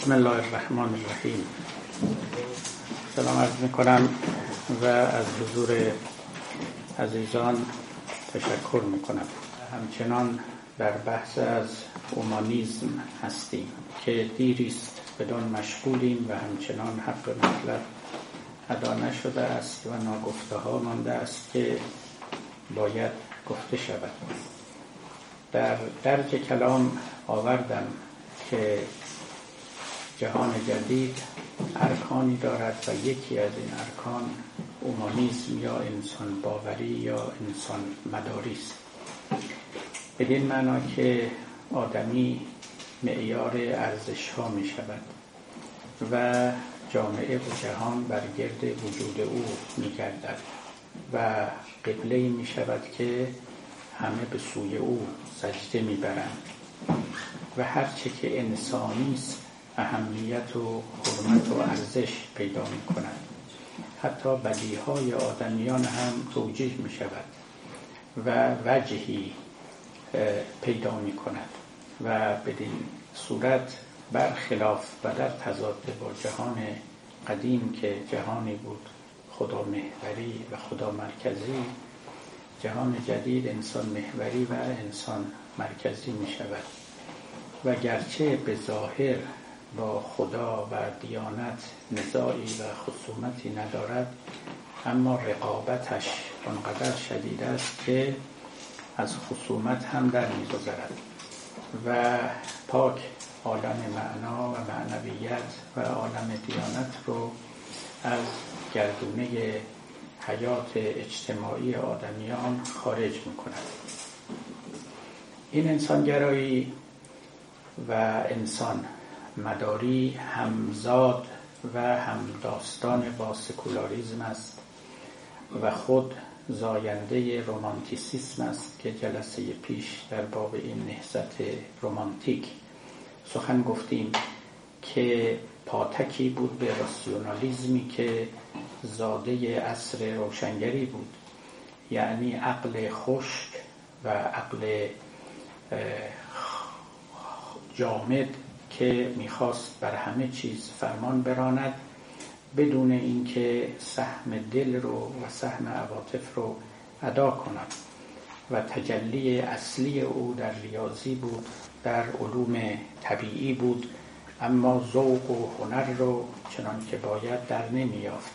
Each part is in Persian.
بسم الله الرحمن الرحیم. سلام عرض می‌کنم و از حضور عزیزان تشکر می‌کنم. همچنان در بحث از اومانیزم هستیم که دیریست بدان مشغولیم و همچنان حق مطلب ادا نشده است و ناگفته ها مانده است که باید گفته شود. در درج کلام آوردم که جهان جدید ارکانی دارد و یکی از این ارکان اومانیسم یا انسان باوری یا انسان مداری است بدین معنا که آدمی معیار ارزش ها می شود و جامعه و جهان بر گرد وجود او می گردد و قبله می شود که همه به سوی او سجده می برند و هرچه که انسانی است اهمیت و حرمت و ارزش پیدا می کند حتی بدیهای آدمیان هم توجیه می شود و وجهی پیدا می کند و بدین صورت برخلاف و در تضاد با جهان قدیم که جهانی بود خدا محوری و خدا مرکزی جهان جدید انسان محوری و انسان مرکزی می شود و گرچه به ظاهر با خدا و دیانت نزاعی و خصومتی ندارد اما رقابتش آنقدر شدید است که از خصومت هم در میگذرد. و پاک عالم معنا و معنویت و عالم دیانت رو از گردونه حیات اجتماعی آدمیان خارج می‌کند. این انسانگرایی و انسان مداری همزاد و همداستان با سکولاریزم است و خود زاینده رومانتیسیسم است که جلسه پیش در باب این نهزت رومانتیک سخن گفتیم که پاتکی بود به راسیونالیزمی که زاده عصر روشنگری بود. یعنی عقل خشک و عقل جامد که می‌خواست بر همه چیز فرمان براند بدون اینکه سهم دل رو و سهم عواطف رو ادا کند. و تجلی اصلی او در ریاضی بود در علوم طبیعی بود اما ذوق و هنر رو چنان که باید در نمیافت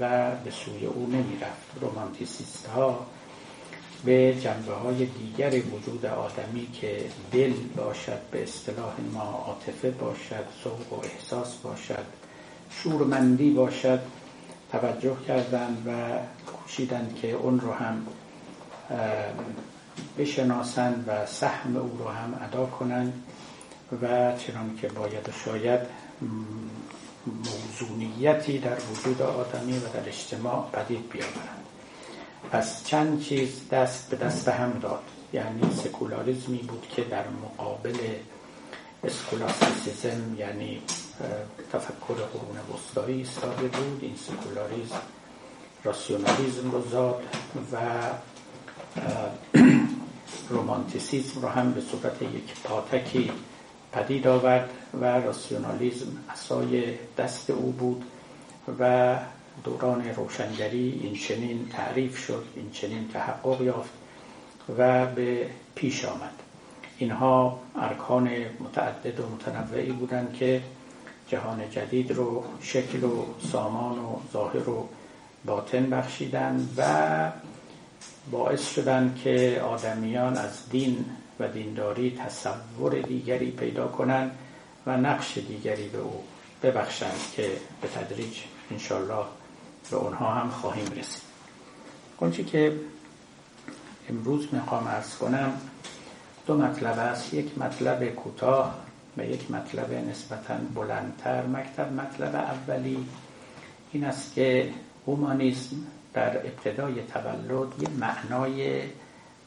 و به سوی او نمی‌رفت. رومانتیسیست ها به جنبه های دیگر وجود آدمی که دل باشد به اصطلاح ما عاطفه باشد ذوق و احساس باشد شورمندی باشد توجه کردند و کوشیدند که اون رو هم بشناسند و سهم او رو هم ادا کنند و چنان که باید شاید موزونیتی در وجود آدمی و در اجتماع پدید بیاورند. پس چند چیز دست به دست هم داد. یعنی سکولاریزمی بود که در مقابل scholasticism یعنی تفکر قرون وسطایی ایستاده بود. این سکولاریزم راسیونالیزم رو زاد و رومانتیسیزم رو هم به صورت یک پاتکی پدید آورد و راسیونالیزم اصای دست او بود و دوران روشنگری این چنین تعریف شد این چنین تحقق یافت و به پیش آمد. اینها ارکان متعدد و متنوعی بودند که جهان جدید رو شکل و سامان و ظاهر و باطن بخشیدن و باعث شدن که آدمیان از دین و دینداری تصور دیگری پیدا کنند و نقش دیگری به او ببخشند که به تدریج انشالله به اونها هم خواهیم رسید. کنچی که امروز می‌خوام ارز کنم دو مطلب است. یک مطلب کوتاه و یک مطلب نسبتا بلندتر. مکتب مطلب اولی این است که هومانیسم در ابتدای تولد یه معنای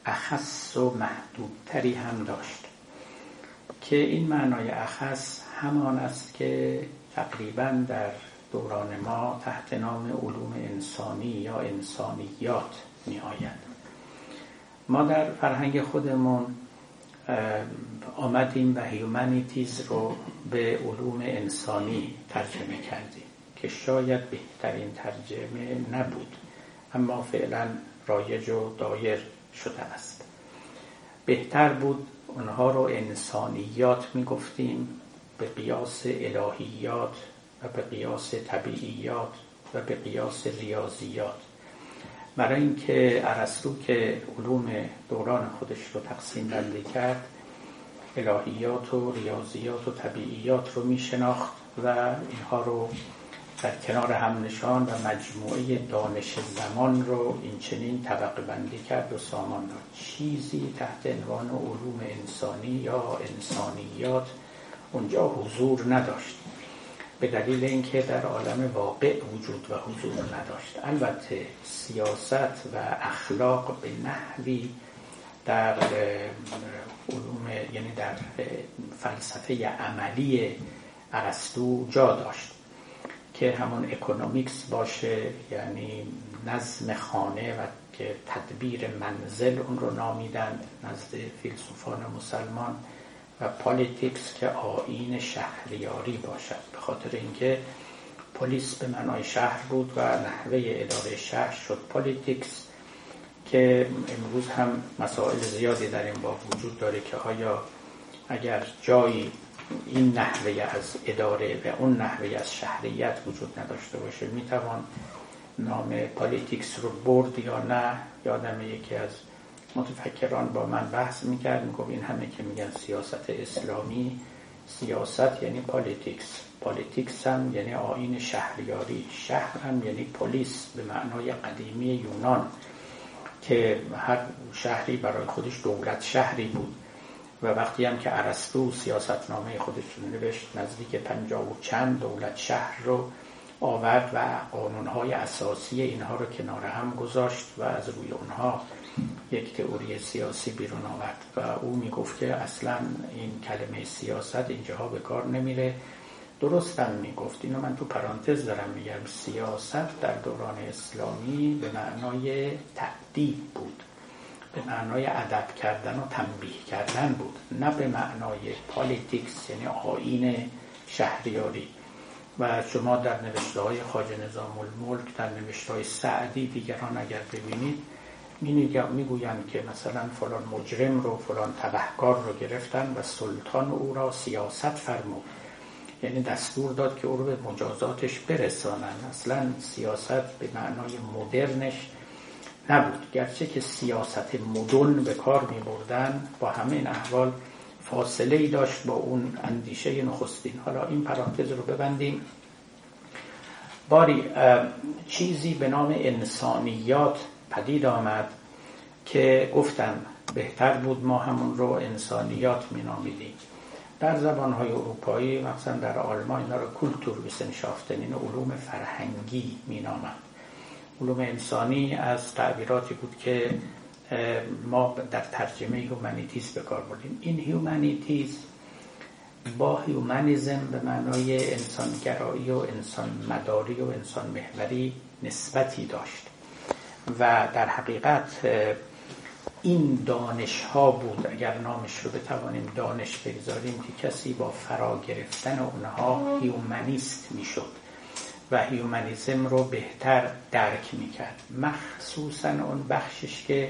اخص و محدودتری هم داشت که این معنای اخص همان است که تقریبا در دوران ما تحت نام علوم انسانی یا انسانیات می آید ما در فرهنگ خودمون آمدیم و هیومانیتیز رو به علوم انسانی ترجمه کردیم که شاید بهترین ترجمه نبود اما فعلا رایج و دایر شده است. بهتر بود اونها رو انسانیات می‌گفتیم به قیاس الهیات و به قیاس طبیعیات و به قیاس ریاضیات. برای اینکه ارسطو که علوم دوران خودش رو تقسیم بندی کرد الهیات و ریاضیات و طبیعیات رو می شناخت و اینها رو در کنار هم نشان و مجموعه دانش زمان رو این چنین طبقه بندی کرد و سامان داد چیزی تحت عنوان علوم انسانی یا انسانیات اونجا حضور نداشت. به دلیل اینکه در عالم واقع وجود و حضور نداشت. البته سیاست و اخلاق به نحوی در علوم یعنی در فلسفه عملی ارسطو جا داشت که همون اکونومیکس باشه یعنی نظم خانه و که تدبیر منزل اون رو نامیدند نزد فیلسوفان مسلمان. و politics که آیین شهریاری باشد. به خاطر اینکه polis به معنای شهر بود و نحوه اداره شهر شد. politics که امروز هم مسائل زیادی در این باب وجود داره که آیا اگر جایی این نحوه از اداره و اون نحوه از شهریت وجود نداشته باشه می‌توان نام politics رو برد یا نه؟ یادم یکی از متفکران با من بحث می‌کرد می‌گفت این همه که میگن سیاست اسلامی سیاست یعنی politics politics هم یعنی آیین شهریاری شهر هم یعنی polis به معنای قدیمی یونان که هر شهری برای خودش دولت شهری بود. و وقتی هم که ارسطو سیاست نامه خودش رو نوشت نزدیک پنجاه و چند دولت شهر رو آورد و قانونهای اساسی اینها رو کنار هم گذاشت و از روی اونها یک تئوری سیاسی بیرون آورد و او می‌گفت که اصلا این کلمه سیاست اینجاها به کار نمیره. درستم می‌گفت. اینو من تو پرانتز دارم میگم. سیاست در دوران اسلامی به معنای تهدید بود. به معنای ادب کردن و تنبیه کردن بود. نه به معنای politics یعنی آیین شهریاری. و شما در نوشته های خواجه نظام الملک در نوشته های سعدی دیگران اگر ببینید می‌گویند که مثلا فلان مجرم رو فلان تبهکار رو گرفتن و سلطان او را سیاست فرمود. یعنی دستور داد که او رو به مجازاتش برسانن. اصلا سیاست به معنای مدرنش نبود. گرچه که سیاست مدن به کار می بردن با همه احوال فاصله ای داشت با اون اندیشه نخستین. حالا این پرانتز رو ببندیم. باری چیزی به نام انسانیات پدید آمد که گفتم بهتر بود ما همون رو انسانیات می نامیدیم در زبانهای اروپایی مثلا در آلمان اینا رو Kulturwissenschaften این علوم فرهنگی می نامند علوم انسانی از تعبیراتی بود که ما در ترجمه humanities به کار بردیم. این humanities با هیومانیزم به معنای انسانگرایی و انسان مداری و انسان محوری نسبتی داشت. و در حقیقت این دانش ها بود اگر نامش رو بتوانیم دانش بگذاریم که کسی با فرا گرفتن اونها هیومانیست می‌شد و هیومانیزم رو بهتر درک می‌کرد. مخصوصا اون بخشش که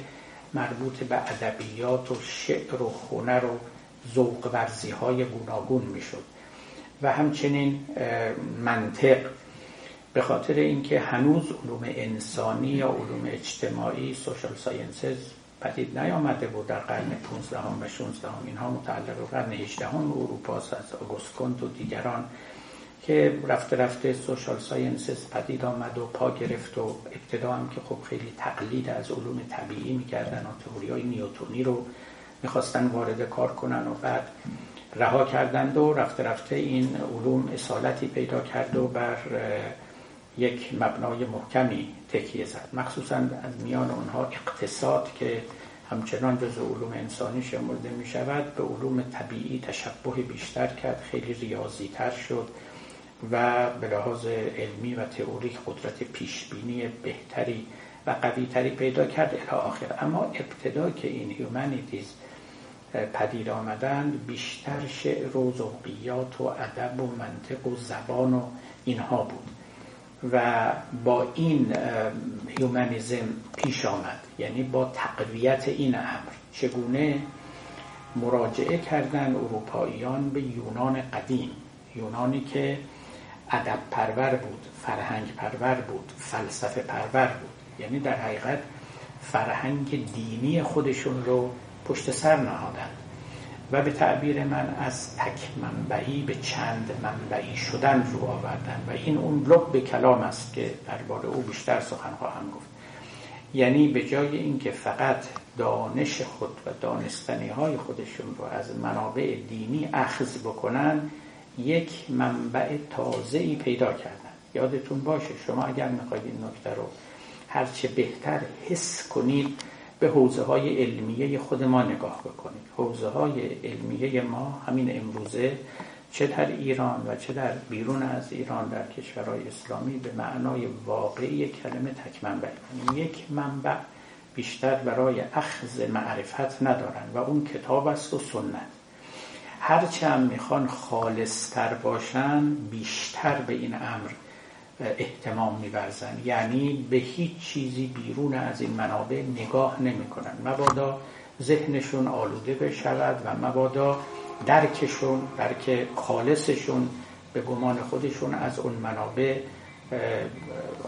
مربوط به ادبیات و شعر و هنر و ذوق ورزی های گوناگون می‌شد. و همچنین منطق به خاطر اینکه هنوز علوم انسانی یا علوم اجتماعی social sciences پدید نیامده بود. در قرن 15 و 16 اینها متعلق به قرن 18 اروپا از آگوست و دیگران که رفته رفته social sciences پدید آمد و پا گرفت و ابتدا هم که خب خیلی تقلید از علوم طبیعی می‌کردن و تئوری های نیوتونی رو می‌خواستن وارد کار کنن و بعد رها کردند و رفته رفته این علوم اصالتی پیدا کرد و بر یک مبنای محکمی تکیه زد. مخصوصا از میان اونها اقتصاد که همچنان جز علوم انسانی شمرده می شود به علوم طبیعی تشبه بیشتر کرد خیلی ریاضی تر شد و به لحاظ علمی و تئوریک قدرت پیشبینی بهتری و قوی تری پیدا کرد الی آخر. اما ابتدا که این humanities پدید آمدند بیشتر شعر و ذوقیات و ادب و منطق و زبان و اینها بود. و با این humanism پیش آمد. یعنی با تقویت این امر. چگونه؟ مراجعه کردن اروپاییان به یونان قدیم. یونانی که ادب پرور بود فرهنگ پرور بود فلسفه پرور بود. یعنی در حقیقت فرهنگ دینی خودشون رو پشت سر نهادند و به تعبیر من از تک منبعی به چند منبعی شدن رو آوردن و این اون لب کلام است که درباره او بیشتر سخن خواهم گفت. یعنی به جای اینکه فقط دانش خود و دانستنی های خودشون رو از منابع دینی اخذ بکنن یک منبع تازه ای پیدا کردن. یادتون باشه شما اگر می‌خواید این نکته رو هرچه بهتر حس کنید به حوزه های علمیه خود ما نگاه بکنید حوزه های علمیه ما همین امروزه چه در ایران و چه در بیرون از ایران در کشورهای اسلامی به معنای واقعی کلمه تک منبع یعنی یک منبع بیشتر برای اخذ معرفت ندارن و اون کتاب است و سنت. هرچه هم می‌خوان خالصتر باشن بیشتر به این امر احتمام میورزن یعنی به هیچ چیزی بیرون از این منابع نگاه نمی‌کنن. مبادا ذهنشون آلوده بشود و مبادا درکشون درک خالصشون به گمان خودشون از اون منابع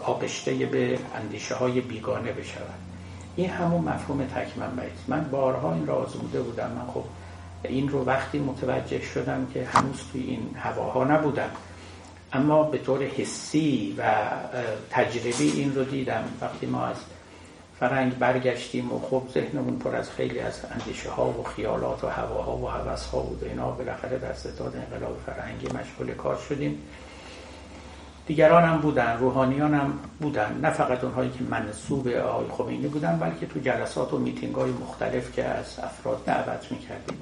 آغشته به اندیشه های بیگانه بشود. این همون مفهوم تک منبعی من بارها این را آزموده بودم. من خب این رو وقتی متوجه شدم که هنوز توی این هواها نبودم. اما به طور حسی و تجربی این رو دیدم. وقتی ما از فرنگ برگشتیم و خب ذهنمون پر از خیلی از اندیشه ها و خیالات و هواها و حوث ها بود و اینا بالاخره در ستاد انقلاب فرهنگی مشغول کار شدیم. دیگران هم بودن روحانیان هم بودن. نه فقط اونهایی که منصوب آقای خمینی بودن بلکه تو جلسات و میتینگ های مختلف که از افراد دعوت می‌کردیم.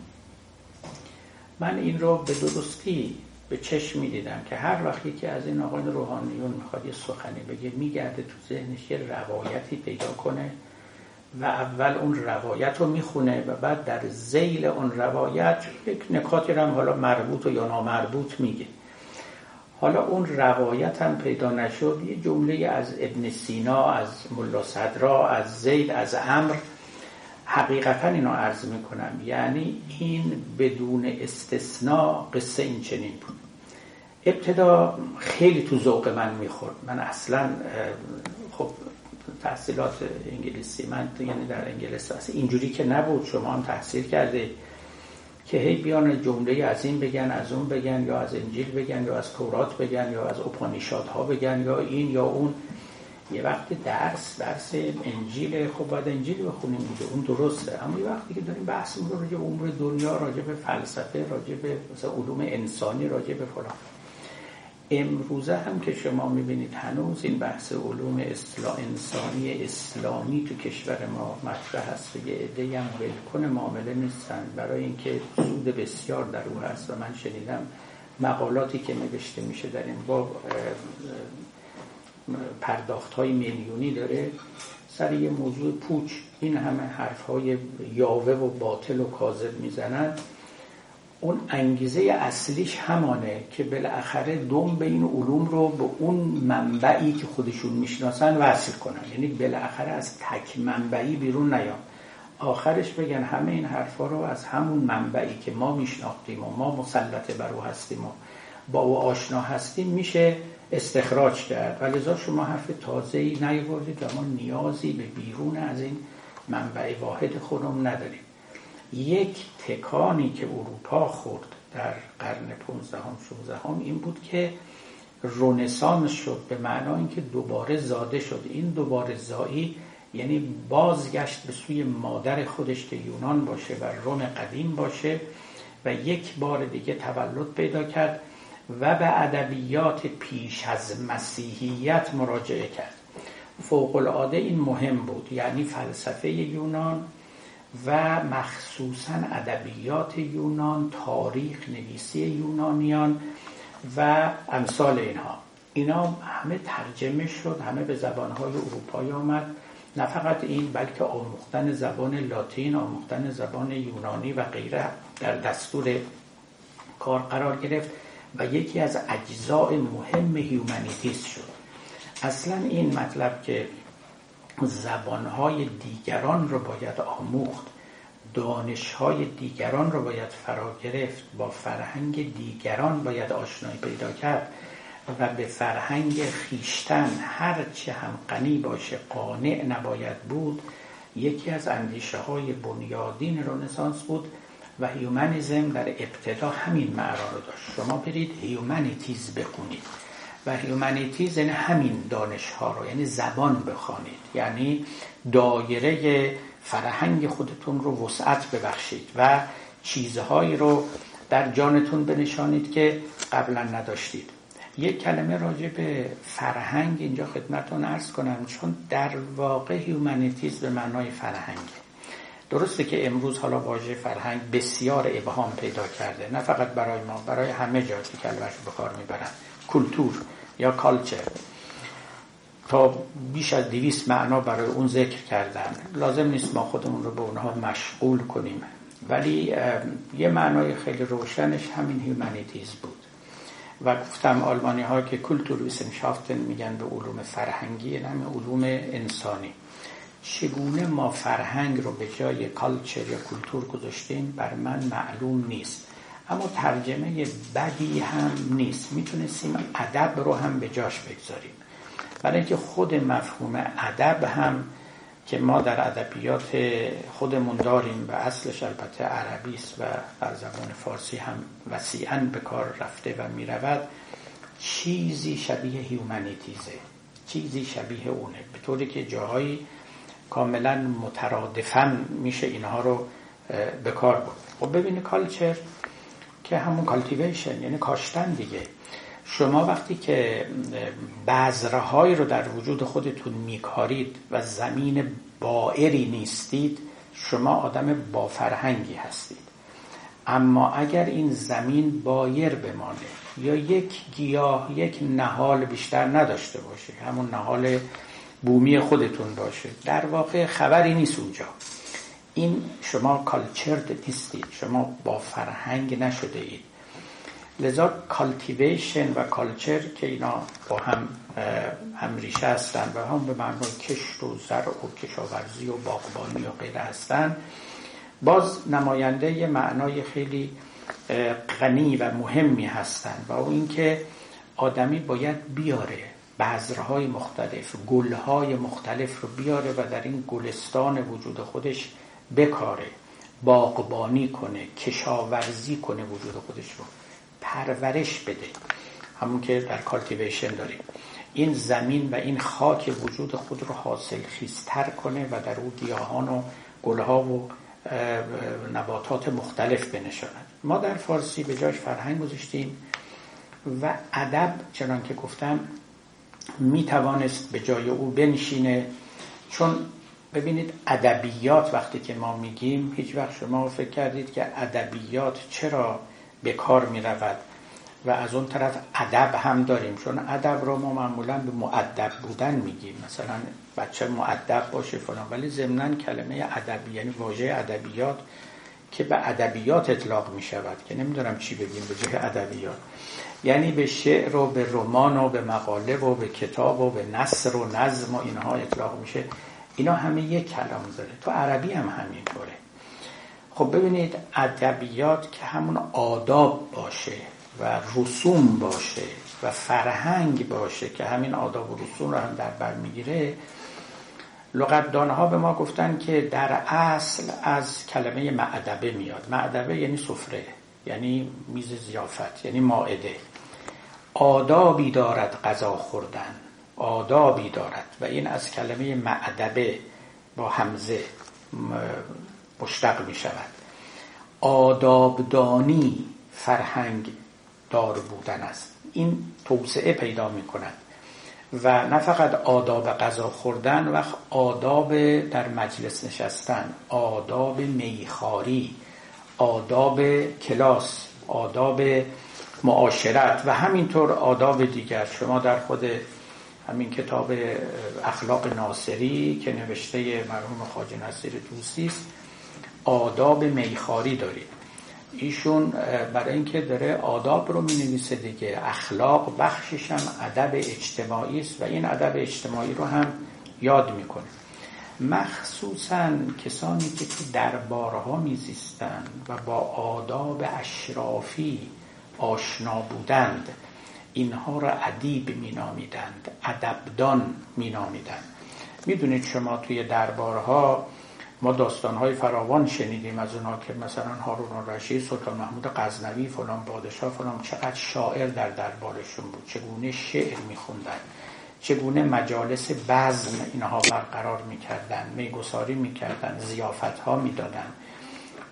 من این رو به درستی به چشم می‌دیدم که هر وقتی که از این آقای روحانیون می‌خواد یه سخنی بگه میگرده تو ذهنش یه روایتی پیدا کنه و اول اون روایت رو می‌خونه و بعد در زیل اون روایت یک نکاتی رو هم حالا مربوط و یا نامربوط میگه. حالا اون روایت هم پیدا نشد یه جمله از ابن سینا از ملا صدرا از زید از امر حقیقتا اینو عرض می‌کنم یعنی این بدون استثناء قصه این چنین بود. ابتدا خیلی تو ذوق من می‌خورد. من اصلا خب تحصیلات انگلیسی من یعنی در انگلیس اینجوری که نبود. شما هم تحصیل کرده که هی بیان جمله از این بگن از اون بگن یا از انجیل بگن یا از تورات بگن یا از ها بگن یا این یا اون. یه وقتی درس درس انجیل خب باید انجیل بخونیم دیگه. اون درسته. اما یه وقتی که داریم بحث می‌کنیم راجع به دنیا راجع به فلسفه راجع به مثلا علوم انسانی راجع به فلان. امروزه هم که شما می‌بینید هنوز این بحث علوم اصلاح انسانی اسلامی تو کشور ما مطرح هست و یه عده هم ولکن معامله نیستن. برای اینکه سود بسیار در او هست و من شنیدم مقالاتی که نوشته میشه در این با پرداخت های میلیونی داره. سر یه موضوع پوچ این همه حرف های یاوه و باطل و کاذب می‌زنن. اون انگیزه اصلیش همانه که بالاخره دوم به این علوم رو به اون منبعی که خودشون می‌شناسن وصل کنن. یعنی بالاخره از تک منبعی بیرون نیان. آخرش بگن همه این حرفا رو از همون منبعی که ما میشناختیم و ما مسلط بر او هستیم و با او آشنا هستیم میشه استخراج کرد. و لذا شما حرف تازه ای نیاوردید و ما نیازی به بیرون از این منبع واحد خودم نداریم. یک تکانی که اروپا خورد در قرن 15 هم 16 هم این بود که رونسانس شد به معنا اینکه دوباره زاده شد. این دوباره زایی یعنی بازگشت به سوی مادر خودش که یونان باشه و روم قدیم باشه و یک بار دیگه تولد پیدا کرد و به ادبیات پیش از مسیحیت مراجعه کرد. فوق العاده این مهم بود یعنی فلسفه یونان و مخصوصا ادبیات یونان تاریخ نویسی یونانیان و امثال اینها. اینا همه ترجمه شد همه به زبانهای اروپایی آمد. نه فقط این بلکه آموختن زبان لاتین آموختن زبان یونانی و غیره در دستور کار قرار گرفت و یکی از اجزاء مهم هیومانیتیست شد. اصلا این مطلب که زبانهای دیگران رو باید آموخت. دانشهای دیگران رو باید فرا گرفت. با فرهنگ دیگران باید آشنایی پیدا کرد و به فرهنگ خیشتن هرچه هم غنی باشه قانع نباید بود. یکی از اندیشه های بنیادین رنسانس بود و humanism در ابتدا همین معنا رو داشت. شما برید humanities بخونید. و humanities یعنی همین دانش ها رو یعنی زبان بخوانید. یعنی دایره فرهنگ خودتون رو وسعت ببخشید و چیزهایی رو در جانتون بنشانید که قبلا نداشتید. یک کلمه راجع به فرهنگ اینجا خدمتون عرض کنم چون در واقع humanities به معنای فرهنگ. درسته که امروز حالا واژه فرهنگ بسیار ابهام پیدا کرده نه فقط برای ما برای همه جا که کلمش به کار می‌برن. Kultur. یا culture تا بیش از دویست معنا برای اون ذکر کردن. لازم نیست ما خودمون رو به اونها مشغول کنیم. ولی یه معنای خیلی روشنش همین humanities بود. و گفتم آلمانی ها که Kulturwissenschaften میگن به علوم فرهنگی همه علوم انسانی. چگونه ما فرهنگ رو به جای کالچر یا کلتور گذاشتیم بر من معلوم نیست. اما ترجمه بدی هم نیست. می‌تونستیم ادب رو هم به جاش بگذاریم. برای اینکه خود مفهوم ادب هم که ما در ادبیات خودمون داریم و اصلش البته عربی است و در زبان فارسی هم وسیعا به کار رفته و می‌رود چیزی شبیه هیومانیتیزه چیزی شبیه اونه. به طوری که جاهایی کاملا مترادفا میشه اینها رو به کار برد. خب ببینید culture که همون cultivation یعنی کاشتن دیگه. شما وقتی که بذرهایی رو در وجود خودتون میکارید و زمین بایری نیستید شما آدم با فرهنگی هستید. اما اگر این زمین بایر بمانه یا یک گیاه یک نهال بیشتر نداشته باشه همون نهال بومی خودتون باشه در واقع خبری نیست اونجا. این شما cultured نیستید. شما با فرهنگ نشده اید. لذا cultivation و culture که اینا با هم هم ریشه هستن و هم به معنای کشت و زرع و کشاورزی و باغبانی و غیره هستن باز نماینده یه معنای خیلی غنی و مهمی هستن و اون اینکه آدمی باید بیاره بذرهای مختلف گلهای مختلف رو بیاره و در این گلستان وجود خودش بکاره باغبانی کنه کشاورزی کنه وجود خودش رو. پرورش بده. همون که در کالتیویشن داریم. این زمین و این خاک وجود خود رو حاصل خیستر کنه و در او گیاهان و گلها و نباتات مختلف بنشاند. ما در فارسی به جاش فرهنگ گذاشتیم و ادب چنان که گفتم می توانست به جای او بنشینه. چون ببینید ادبیات وقتی که ما میگیم هیچ وقت شما فکر کردید که ادبیات چرا به کار می رود و از اون طرف ادب هم داریم چون ادب رو ما معمولا به معدب بودن میگیم. مثلا بچه معدب باشه فلان ولی ضمنا کلمه ادبی یعنی واژه ادبیات که به ادبیات اطلاق می شود که نمی‌دونم چی بگیم به جای ادبیات. یعنی به شعر و به رمان و به مقاله و به کتاب و به نصر و نظم و اینها اطلاق میشه. اینا همه یک کلام داره. تو عربی هم همینطوره. خب ببینید ادبیات که همون آداب باشه و رسوم باشه و فرهنگ باشه که همین آداب و رسوم رو هم در بر می‌گیره لغتدان ها به ما گفتن که در اصل از کلمه معدبه میاد. معدبه یعنی سفره یعنی میز زیافت یعنی ماعده. آدابی دارد غذا خوردن. آدابی دارد و این از کلمه معدبه با همزه مشتق می شود. آدابدانی فرهنگ دار بودن است. این توسعه پیدا می کند و نه فقط آداب غذا خوردن و آداب در مجلس نشستن آداب میخاری آداب کلاس آداب معاشرت و همینطور آداب دیگر. شما در خود همین کتاب اخلاق ناصری که نوشته مرحوم خاج نصیر دوستی است. آداب میخاری دارید. ایشون برای اینکه داره آداب رو می نویسه دیگه. اخلاق بخشش هم ادب اجتماعی است و این ادب اجتماعی رو هم یاد می‌کنه. مخصوصا کسانی که تو دربارها میزیستند و با آداب اشرافی آشنا بودند اینها را ادیب مینامیدند ادبدان مینامیدند. می‌دونید شما توی دربارها ما داستانهای فراوان شنیدیم از اونا که مثلا هارون رشید سلطان محمود غزنوی فلان پادشاه فلان چقدر شاعر در دربارشون بود. چگونه شعر میخوندن. چگونه مجالس بزم اینها برقرار می‌کردن. میگساری می‌کردن. زیافت ها می‌دادن.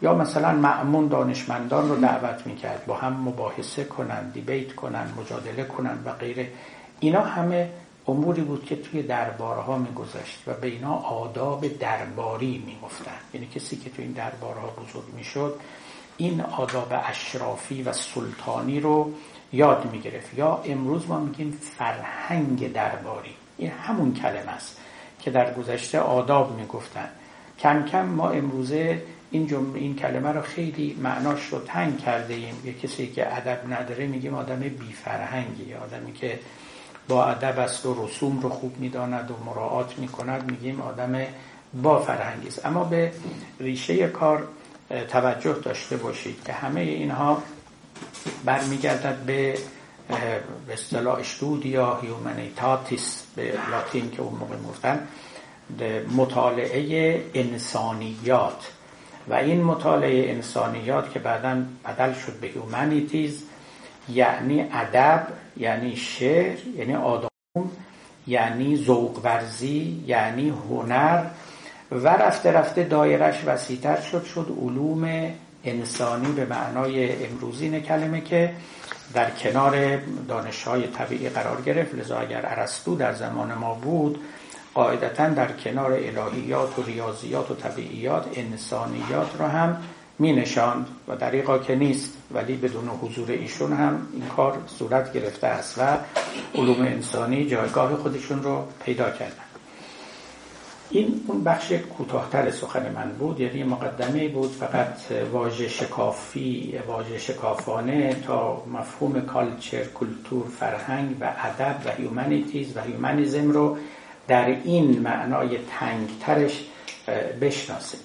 یا مثلا معمون دانشمندان رو دعوت می‌کرد با هم مباحثه کنن دیبیت کنن مجادله کنن و غیره. اینا همه اموری بود که توی دربارها میگذشت و به اینا آداب درباری می‌گفتن. یعنی کسی که توی این دربارها بزرگ می‌شد این آداب اشرافی و سلطانی رو یاد می‌گرفت. یا امروز ما میگیم فرهنگ درباری. این همون کلمه است که در گذشته آداب می‌گفتن. کم کم ما امروزه این جمله این کلمه رو خیلی معناش رو تنگ کرده ایم. یه کسی که ادب نداره میگیم آدم بی فرهنگی آدمی که با ادب است و رسوم رو خوب می‌داند و مراعات می‌کند میگیم آدم با فرهنگی است. اما به ریشه کار توجه داشته باشید که همه اینها برمیگردد به به اصطلاح studia humanitatis به لاتین که اون موقع گفتن مطالعه انسانیات. و این مطالعه انسانیات که بعدا بدل شد به humanities یعنی ادب یعنی شعر یعنی آدم یعنی ذوق ورزی یعنی هنر و رفته رفته دایرش وسیعتر شد شد علوم انسانی به معنای امروزین کلمه که در کنار دانش های طبیعی قرار گرفت. لذا اگر عرستو در زمان ما بود قاعدتا در کنار الهیات و ریاضیات و طبیعیات انسانیات را هم می نشاند و دریغا که نیست ولی بدون حضور ایشون هم این کار صورت گرفته است و علوم انسانی جایگاه خودشون رو پیدا کردن. این اون بخش کوتاهتر سخن من بود یعنی مقدمه بود فقط واژه شکافی واژه شکافانه تا مفهوم culture Kultur فرهنگ و ادب و humanities و humanism رو در این معنای تنگترش بشناسیم.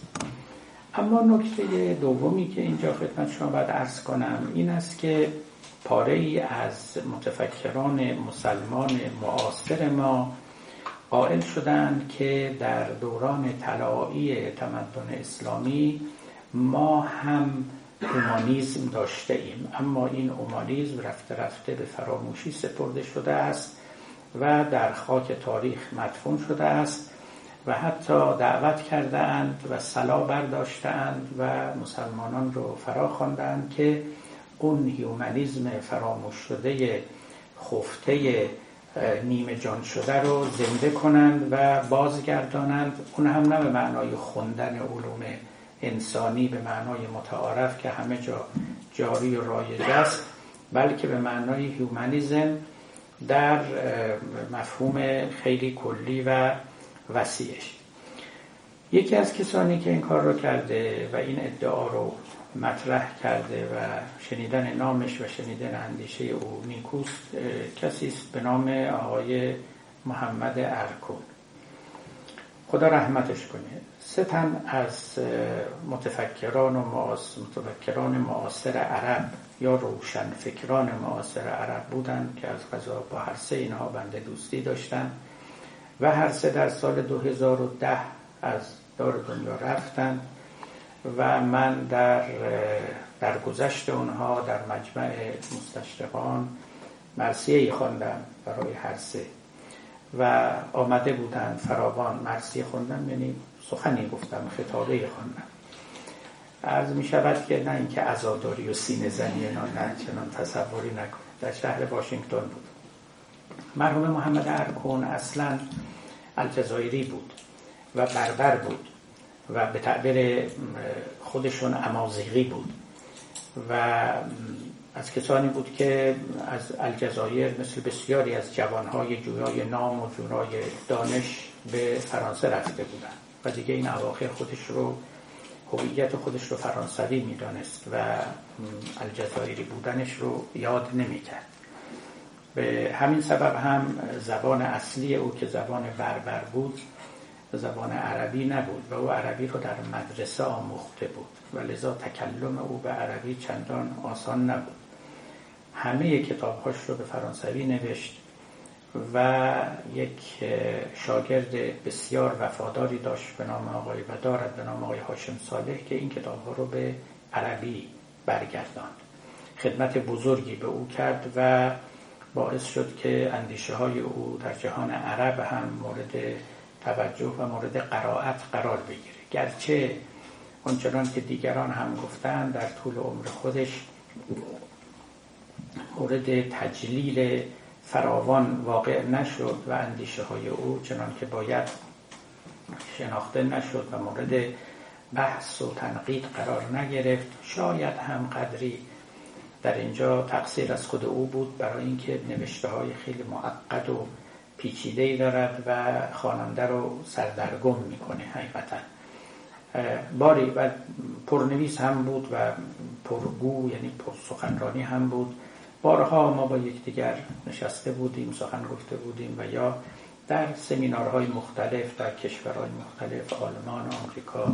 اما نکته دومی که اینجا خدمت شما باید ارز کنم این است که پاره ای از متفکران مسلمان معاصر ما قائل شدند که در دوران طلایی تمدن اسلامی ما هم اومانیزم داشته ایم اما این اومانیزم رفته رفته به فراموشی سپرده شده است. و در خاک تاریخ مدفون شده است و حتی دعوت کرده اند و صلا برداشته اند و مسلمانان رو فرا خواندند که اون humanism فراموش شده خفته نیمه جان شده رو زنده کنند و بازگردانند. اون هم نه به معنای خوندن علوم انسانی به معنای متعارف که همه جا جاری و رایج است بلکه به معنای هیومنیزم در مفهوم خیلی کلی و وسیعش. یکی از کسانی که این کار رو کرده و این ادعا رو مطرح کرده و شنیدن نامش و شنیدن اندیشه او نیکوست کسی است به نام آقای محمد ارکون. خدا رحمتش کنه. سه تن از متفکران و متفکران معاصر عرب یا روشن فکران معاصر عرب بودند که از غذا با هر سه اینها بنده دوستی داشتن و هر سه در سال 2010 از دار دنیا رفتند و من در در گذشت اونها در مجمع مستشرقان مرسیه خواندم برای هر سه و آمده بودند فراوان مرسیه خوندم یعنی سخنی گفتم خطابه خواندم عرض می شود که نه اینکه عزاداری و سینه زنی نه نه چنان تصوری نکنه. در شهر واشنگتن بود. مرحوم محمد ارکون اصلا الجزایری بود و بربر بود و به تعبیر خودشون امازیغی بود. و از کسانی بود که از الجزایر مثل بسیاری از جوانهای جویای نام و جویای دانش به فرانسه رفته بودند. و دیگه این اواخر خودش رو هویت خودش رو فرانسوی می‌دانست و الجزایری بودنش رو یاد نمی‌کرد. به همین سبب هم زبان اصلی او که زبان بربر بود زبان عربی نبود و او عربی رو در مدرسه آموخته بود و لذا تکلم او به عربی چندان آسان نبود. همه کتابهاش رو به فرانسوی نوشت. و یک شاگرد بسیار وفاداری داشت به نام آقای و دارد به نام آقای هاشم صالح که این کتاب ها رو به عربی برگرداند. خدمت بزرگی به او کرد و باعث شد که اندیشه های او در جهان عرب هم مورد توجه و مورد قرائت قرار بگیره. گرچه آنچنان که دیگران هم گفتن در طول عمر خودش مورد تجلیل فراوان واقع نشد و اندیشه های او چنان که باید شناخته نشد و مورد بحث و تنقید قرار نگرفت شاید هم قدری. در اینجا تقصیر از خود او بود برای اینکه نوشته های خیلی معقد و پیچیده دارد و خواننده رو سردرگم می‌کنه حقیقتا. باری و پرنویس هم بود و پرگو یعنی پر سخنرانی هم بود. بارها ما با یکدیگر نشسته بودیم سخن گفته بودیم و یا در سمینارهای مختلف در کشورهای مختلف آلمان، آمریکا،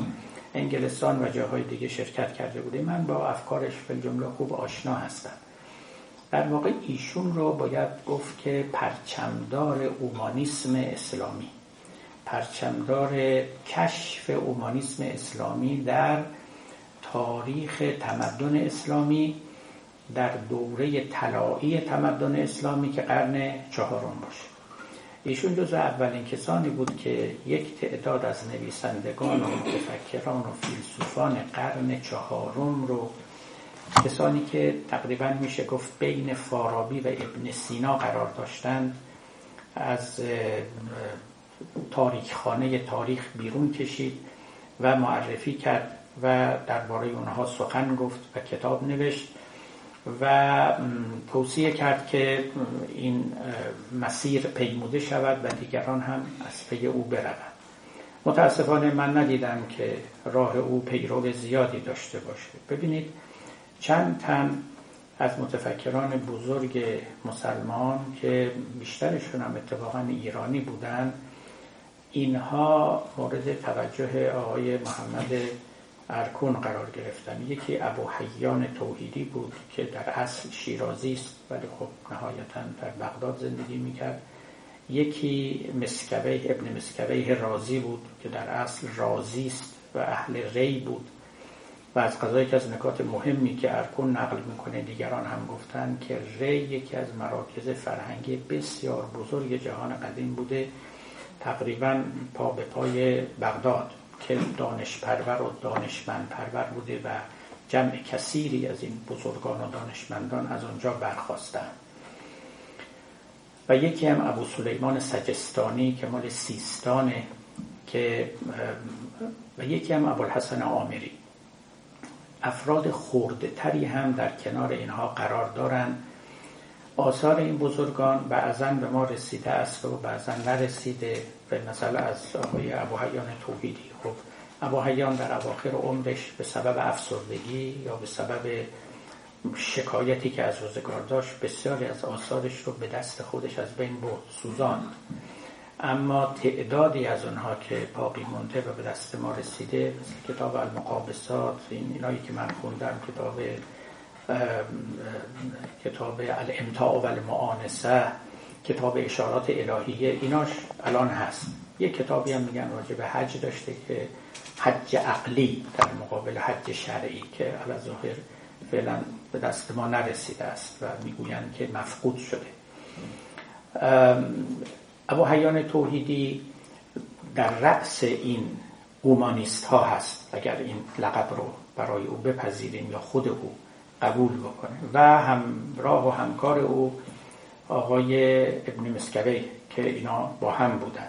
انگلستان و جاهای دیگه شرکت کرده بودیم. من با افکارش به جمله خوب آشنا هستم. در واقع ایشون رو باید گفت که پرچمدار اومانیسم اسلامی پرچمدار کشف اومانیسم اسلامی در تاریخ تمدن اسلامی در دوره طلایی تمدن اسلامی که قرن چهارم باشه. ایشون جز اولین کسانی بود که یک تعداد از نویسندگان و متفکران و فیلسوفان قرن چهارم رو کسانی که تقریبا میشه گفت بین فارابی و ابن سینا قرار داشتند از تاریخ خانه تاریخ بیرون کشید و معرفی کرد و درباره اونها سخن گفت و کتاب نوشت. و توصیه کرد که این مسیر پیموده شود و دیگران هم از پی او بروند. متاسفانه من ندیدم که راه او پیرو زیادی داشته باشه. ببینید چند تن از متفکران بزرگ مسلمان که بیشترشون هم اتفاقا ایرانی بودن اینها مورد توجه آقای محمد ارکون قرار گرفتن. یکی ابو حیان توحیدی بود که در اصل شیرازی است ولی خب نهایتا در بغداد زندگی می‌کرد. یکی مسکوه ابن مسکوه رازی بود که در اصل رازی است و اهل ری بود. و از قضایی که از نکات مهمی که ارکون نقل می‌کنه دیگران هم گفتن که ری یکی از مراکز فرهنگی بسیار بزرگ جهان قدیم بوده تقریبا پا به پای بغداد. که دانش پرور و دانشمند پرور بوده و جمع کثیری از این بزرگان و دانشمندان از آنجا برخواستند. و یکی هم ابو سلیمان سجستانی که مال سیستانه که و یکی هم ابوالحسن آمری افراد خورده تری هم در کنار اینها قرار دارند آثار این بزرگان بعضا به ما رسیده است و بعضا نرسیده به مثلا از آقای ابو حیان توحیدی. خب ابو حیان در اواخر عمرش به سبب افسردگی یا به سبب شکایتی که از روزگار داشت بسیاری از آثارش رو به دست خودش از بین برد سوزاند. اما تعدادی از اونها که باقی مونده و به دست ما رسیده مثل کتاب المقابسات این اینایی که من خوندم کتاب کتاب الامتاع و المعانسه کتاب اشارات الهیه ایناش الان هست. یک کتابی هم میگن راجع به حج داشته که حج عقلی در مقابل حج شرعی که علا ظاهر فعلا به دست ما نرسیده است و می‌گویند که مفقود شده. ابو حیان توحیدی در رأس این اومانیست ها هست. اگر این لقب رو برای او بپذیریم یا خود او قبول بکنه. و همراه و همکار او آقای ابن مسکوی که اینا با هم بودن.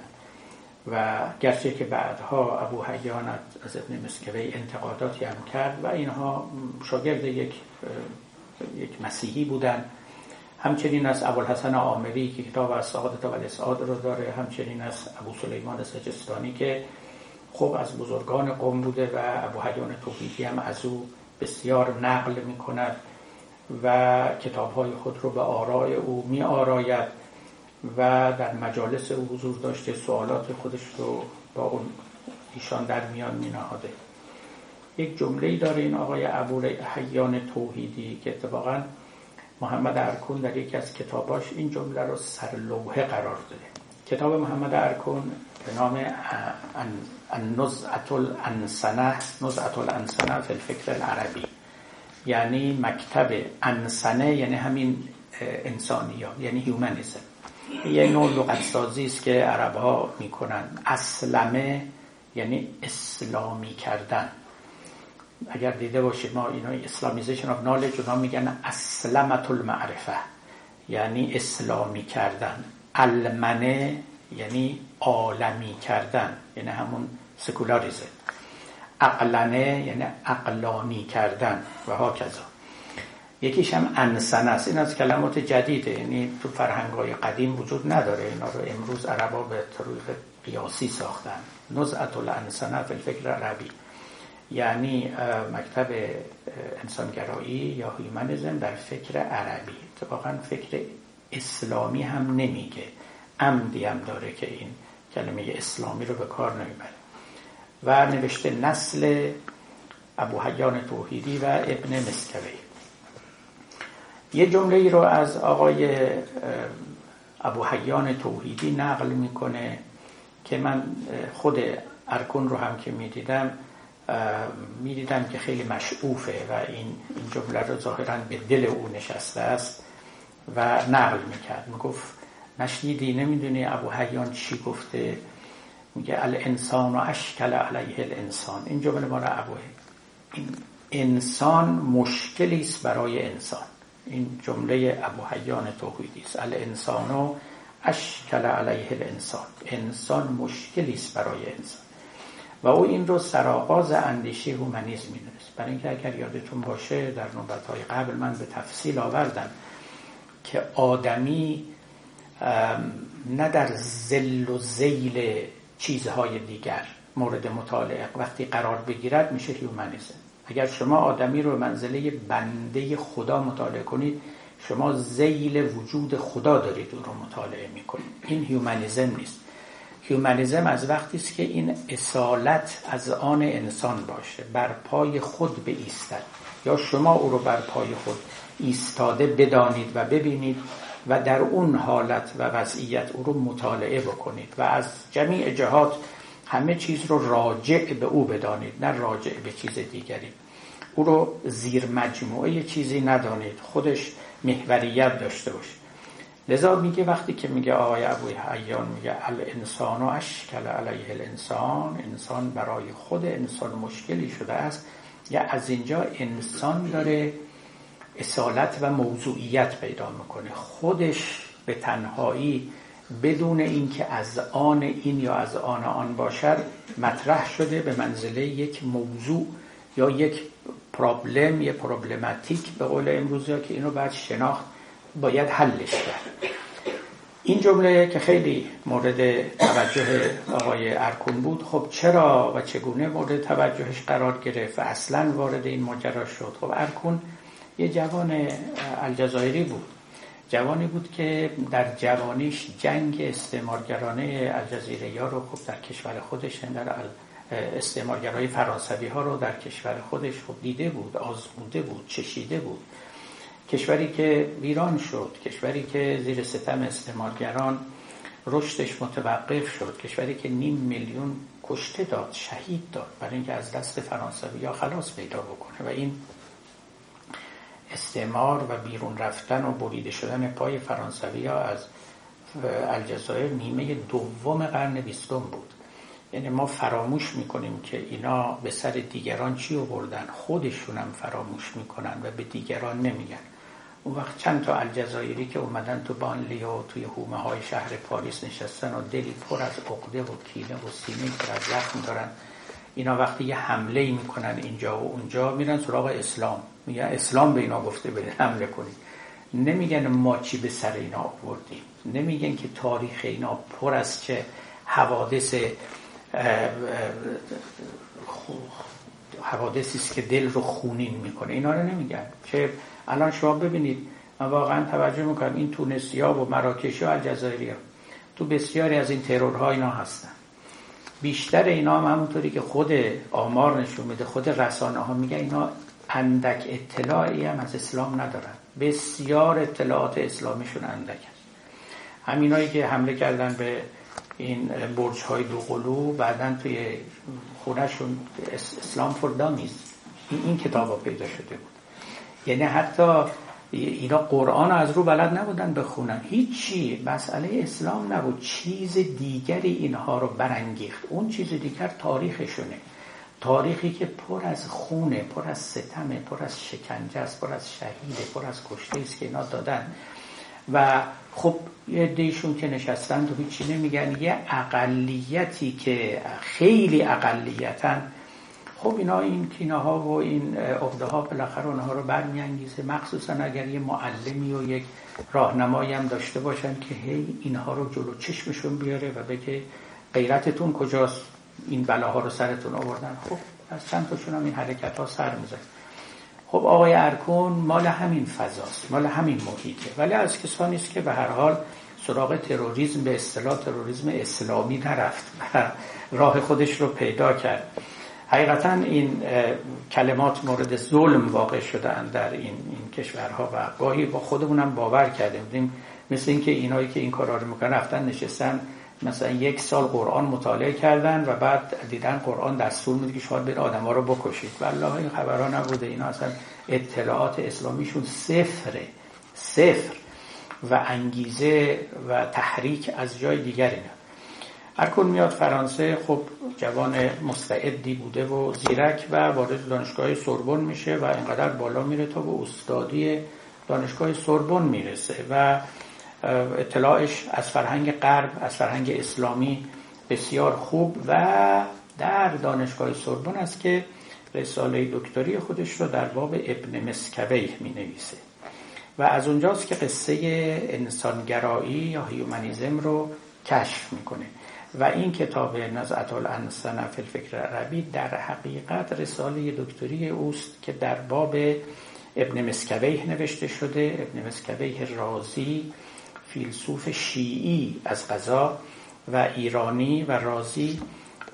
و گرچه که بعدها ابو حیان از ابن مسکوی انتقاداتی هم کرد و اینها شاگرد یک یک مسیحی بودن. همچنین از ابوالحسن عامری که کتاب از سعادت و الاسعاد رو داره همچنین از ابو سلیمان سجستانی که خب از بزرگان قوم بوده و ابو حیان توحیدی هم از او بسیار نقل می کند و کتاب های خود رو به آرای او می آراید و در مجالس او حضور داشته سوالات خودش رو با اون ایشان در میان می نهاده یک جمله داره این آقای ابو حیان توحیدی که اتفاقا محمد ارکون در یکی از کتاباش این جمله رو سرلوحه قرار داده. کتاب محمد ارکون به نام النزعة الأنسنة نزعة الأنسنة في الفكر العربي یعنی مکتب أنسنة یعنی همین انسانی ها یعنی humanism یه نوع لغت سازی است که عرب ها می‌کنن. أسلمة یعنی اسلامی کردن. اگر دیده باشید ما اینا Islamization of knowledge اونا میگن أسلمة المعرفة یعنی اسلامی کردن. علمنة یعنی عالمی کردن. یعنی همون secularism عقلنة یعنی عقلانی کردن و هکذا یکیش هم أنسنة است این از کلمات جدیده یعنی تو فرهنگ های قدیم وجود نداره اینا رو امروز عربا به طریق قیاسی ساختن نزعت الانسنه فی الفکر عربی یعنی مکتب انسانگرایی یا هیومنیزم در فکر عربی اتفاقا فکر اسلامی هم نمیگه عمدی هم داره که این کلمه اسلامی رو به کار نمی‌بره و نوشته نسل ابو حیان توحیدی و ابن مسکوی. یه جمله ای رو از آقای ابو حیان توحیدی نقل می‌کنه که من خود ارکون رو هم که می‌دیدم می‌دیدم که خیلی مشعوفه و این, این جمله رو ظاهرا به دل او نشسته است و نقل می‌کرد. می‌گفت نشنیدی نمی‌دونی ابو حیان چی گفته؟ میگه الانسان و اشکل علیه الانسان. این جمله ما ابو این انسان مشکلی است برای انسان. این جمله ابو حیان توحیدی است. الانسان و اشکل علیه الانسان. انسان مشکلی است برای انسان. و او این رو سرآغاز اندیشه هومانیسم می‌دونست. برای اینکه اگر یادتون باشه در نوبت های قبل من به تفصیل آوردم که آدمی نه در زل و زیل چیزهای دیگر مورد مطالعه. وقتی قرار بگیرد میشه هیومنیزم اگر شما آدمی رو منزله بنده خدا مطالعه کنید شما ذیل وجود خدا دارید اون رو مطالعه می‌کنید. این humanism نیست. humanism از وقتی است که این اصالت از آن انسان باشه بر پای خود به ایستد یا شما او رو بر پای خود ایستاده بدانید و ببینید و در اون حالت و وضعیت او رو مطالعه بکنید و از جمیع جهات همه چیز رو راجع به او بدانید نه راجع به چیز دیگری. او رو زیر مجموعه چیزی ندانید. خودش محوریت داشته باشه. لذا میگه وقتی که میگه آقای ابوی حیان میگه الانسان و اشکل علیه الانسان انسان برای خود انسان مشکلی شده است. یا از اینجا انسان داره اصالت و موضوعیت پیدا می‌کنه. خودش به تنهایی بدون اینکه از آن این یا از آن آن باشد مطرح شده به منزله یک موضوع یا یک پرابلم یا پروبلماتیک به قول امروزی که اینو بعد شناخت باید حلش کرد. این جمله که خیلی مورد توجه آقای ارکون بود خب چرا و چگونه مورد توجهش قرار گرفت و اصلا وارد این ماجرا شد؟ خب ارکون یه جوان الجزایری بود. جوانی بود که در جوانیش جنگ استعمارگرانه الجزیره ها رو خب در کشور خودش در استعمارگرای فرانسوی ها رو در کشور خودش خب دیده بود آزموده بود چشیده بود. کشوری که ویران شد کشوری که زیر ستم استعمارگران رشدش متوقف شد کشوری که نیم میلیون کشته داد شهید داد برای اینکه از دست فرانسوی ها خلاص پیدا بکنه. و این استعمار و بیرون رفتن و بریده شدن پای فرانسوی ها از الجزایر نیمه دوم قرن بیستم بود. یعنی ما فراموش می‌کنیم که اینا به سر دیگران چی آوردن؟ خودشون هم فراموش می‌کنن و به دیگران نمیگن. اون وقت چند تا الجزایری که اومدن تو بانلی و توی حومه های شهر پاریس نشستن و دلی پر از عقده و کینه و سینه پر از زخم دارن اینا وقتی یه حمله می‌کنن اینجا و اونجا میرن سراغ اسلام. میگن اسلام به اینا گفته بده حمله کنید. نمیگن ما چی به سر اینا آوردیم. نمیگن که تاریخ اینا پر از چه حوادث حوادثی است که دل رو خونین می‌کنه. اینا رو نمیگن. که الان شما ببینید من واقعا توجه می‌کنم این تونسی ها و مراکشی ها الجزایری ها تو بسیاری از این ترورها اینا هستن. بیشتر اینا هم همونطوری که خود آمار نشون میده خود رسانه ها میگن اینا اندک اطلاعی هم از اسلام ندارن. بسیار اطلاعات اسلامیشون اندک هست همینایی که حمله کردن به این برج های دو قلو بعدا توی خونهشون اسلام فور دامیز این کتاب ها پیدا شده بود. یعنی حتی اینا قرآن از رو بلد نبودن بخونن. هیچی. مسئله اسلام نبود. چیز دیگری اینها رو برانگیخت. اون چیز دیگر تاریخشونه تاریخی که پر از خونه پر از ستمه پر از شکنجه است پر از شهیده پر از کشته است که اینا دادن. و خب یه دیشون که نشستن و هیچی نمیگن. یه اقلیتی که خیلی اقلیتن. خب اینا این کینه ها و این عقده ها بالاخره اونها رو برمیانگیزه. مخصوصا اگر یه معلمی و یک راهنمایی هم داشته باشن که هی اینها رو جلو چشمشون بیاره و بگه غیرتتون کجاست؟ این بلاها رو سرتون آوردن. خب از چند تاشون هم این حرکت ها سر میزن خب آقای ارکون مال همین فضاست مال همین محیطه. ولی از کسانی است که به هر حال سراغ تروریسم به اصطلاح تروریسم اسلامی نرفت و راه خودش رو پیدا کرد. حقیقتا این کلمات مورد ظلم واقع شدن در این, این کشورها و گاهی با خودمونم باور کرده بودیم مثل اینکه اینایی که این کارا رو می‌کنن رفتن نشستن مثلا یک سال قرآن مطالعه کردن و بعد دیدن قرآن دستور میده که بین آدم ها رو بکشید. والله این خبرها نبوده. اینا اصلا اطلاعات اسلامیشون صفره. صفر. و انگیزه و تحریک از جای دیگری نه. هرکن میاد فرانسه خب جوان مستعدی بوده و زیرک و وارد دانشگاه سوربن میشه و اینقدر بالا میره تا به استادی دانشگاه سوربن می‌رسه. و اطلاعش از فرهنگ غرب از فرهنگ اسلامی بسیار خوب و در دانشگاه سوربن است که رساله دکتری خودش رو در باب ابن مسکویه می نویسه و از اونجاست که قصه انسانگرایی یا هیومانیزم رو کشف می‌کنه. و این کتاب نزعت الانسان فی الفکر عربی در حقیقت رساله دکتری اوست که در باب ابن مسکویه نوشته شده. ابن مسکویه رازی فیلسوف شیعی از غذا و ایرانی و رازی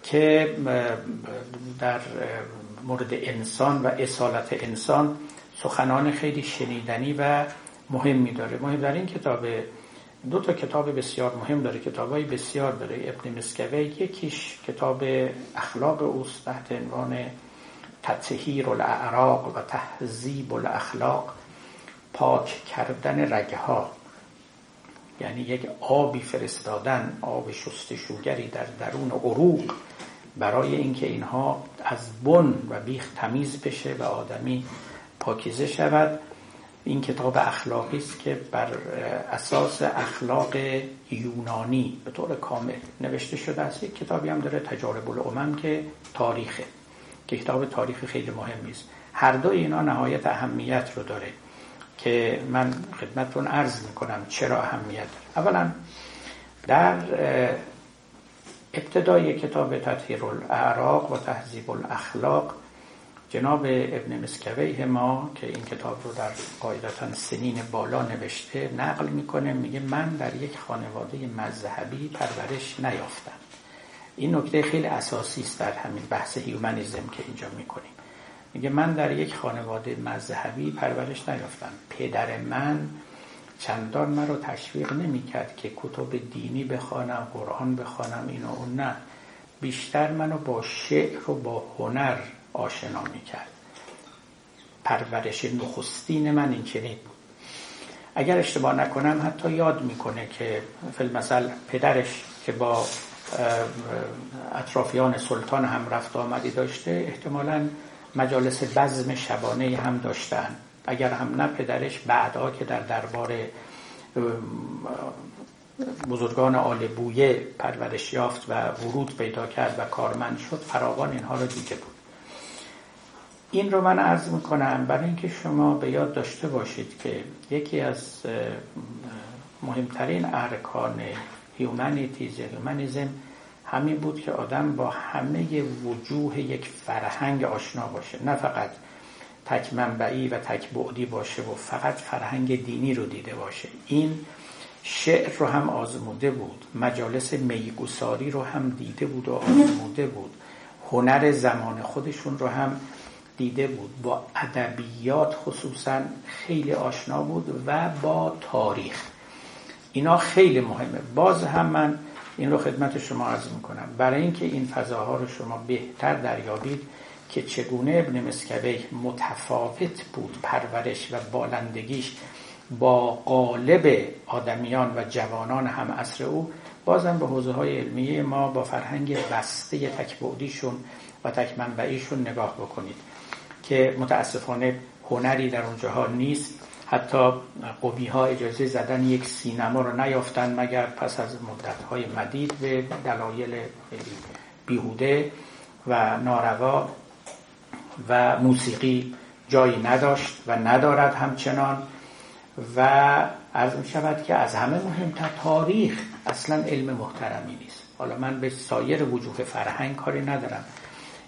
که در مورد انسان و اصالت انسان سخنان خیلی شنیدنی و مهمی داره مهم در این کتاب دو تا کتاب بسیار مهم داره. کتاب های بسیار داره. ابن مسکوی یکیش کتاب اخلاق اوست تحت عنوان تطهیر الاعراق و تهذیب الاخلاق پاک کردن رگه ها یعنی یک آبی فرستادن آب شستشوگری در درون عروق برای اینکه اینها از بن و بیخ تمیز بشه و آدمی پاکیزه شود. این کتاب اخلاقی است که بر اساس اخلاق یونانی به طور کامل نوشته شده است. یک کتابی هم داره تجارب الامم که تاریخه که کتاب تاریخ خیلی مهمی است هر دو اینا نهایت اهمیت رو داره. که من خدمتتون عرض می‌کنم چرا اهمیت داره. اولا در ابتدای کتاب تطهیر الاعراق و تهذیب الاخلاق جناب ابن مسکویه ما که این کتاب رو در قاعدتا سنین بالا نوشته نقل می‌کنه میگه من در یک خانواده مذهبی پرورش نیافتم. این نکته خیلی اساسی است در همین بحث هیومنیزم که اینجا می‌کنیم. میگه من در یک خانواده مذهبی پرورش نیافتم. پدر من چندان مرا تشویق نمی‌کرد که کتب دینی بخوانم قرآن بخوانم اینو اون نه. بیشتر منو با شعر و با هنر آشنا می‌کرد. پرورش نخستین من این چنین بود. اگر اشتباه نکنم حتی یاد می‌کنه که مثل پدرش که با اطرافیان سلطان هم رفت آمدی داشته احتمالا مجالس بزم شبانه هم داشتن. اگر هم نه پدرش بعدا که در دربار بزرگان آل بویه پرورش یافت و ورود پیدا کرد و کارمند شد فراوان اینها رو دیده بود. این رو من عرض می‌کنم برای اینکه شما به یاد داشته باشید که یکی از مهمترین ارکان هیومانیتیز هیومانیزم همین بود که آدم با همه وجوه یک فرهنگ آشنا باشه. نه فقط تک منبعی و تک بعدی باشه و فقط فرهنگ دینی رو دیده باشه. این شعر رو هم آزموده بود مجالس میگوساری رو هم دیده بود و آزموده بود. هنر زمان خودشون رو هم دیده بود. با ادبیات خصوصا خیلی آشنا بود و با تاریخ. اینا خیلی مهمه. باز هم من این رو خدمت شما عرض می‌کنم. برای اینکه این فضاها رو شما بهتر دریابید که چگونه ابن مسکوی متفاوت بود پرورش و بالندگیش با قالب آدمیان و جوانان هم عصر او بازم به حوزه های علمیه ما با فرهنگ بسته تکبودیشون و تک منبعیشون نگاه بکنید که متاسفانه هنری در اونجاها نیست. حتی قومی ها اجازه زدن یک سینما رو نیافتن مگر پس از مدت های مدید به دلایل بیهوده و ناروا و موسیقی جایی نداشت و ندارد همچنان و عرض می شود که از همه مهمتر تاریخ اصلا علم محترمی نیست. حالا من به سایر وجوه فرهنگ کاری ندارم.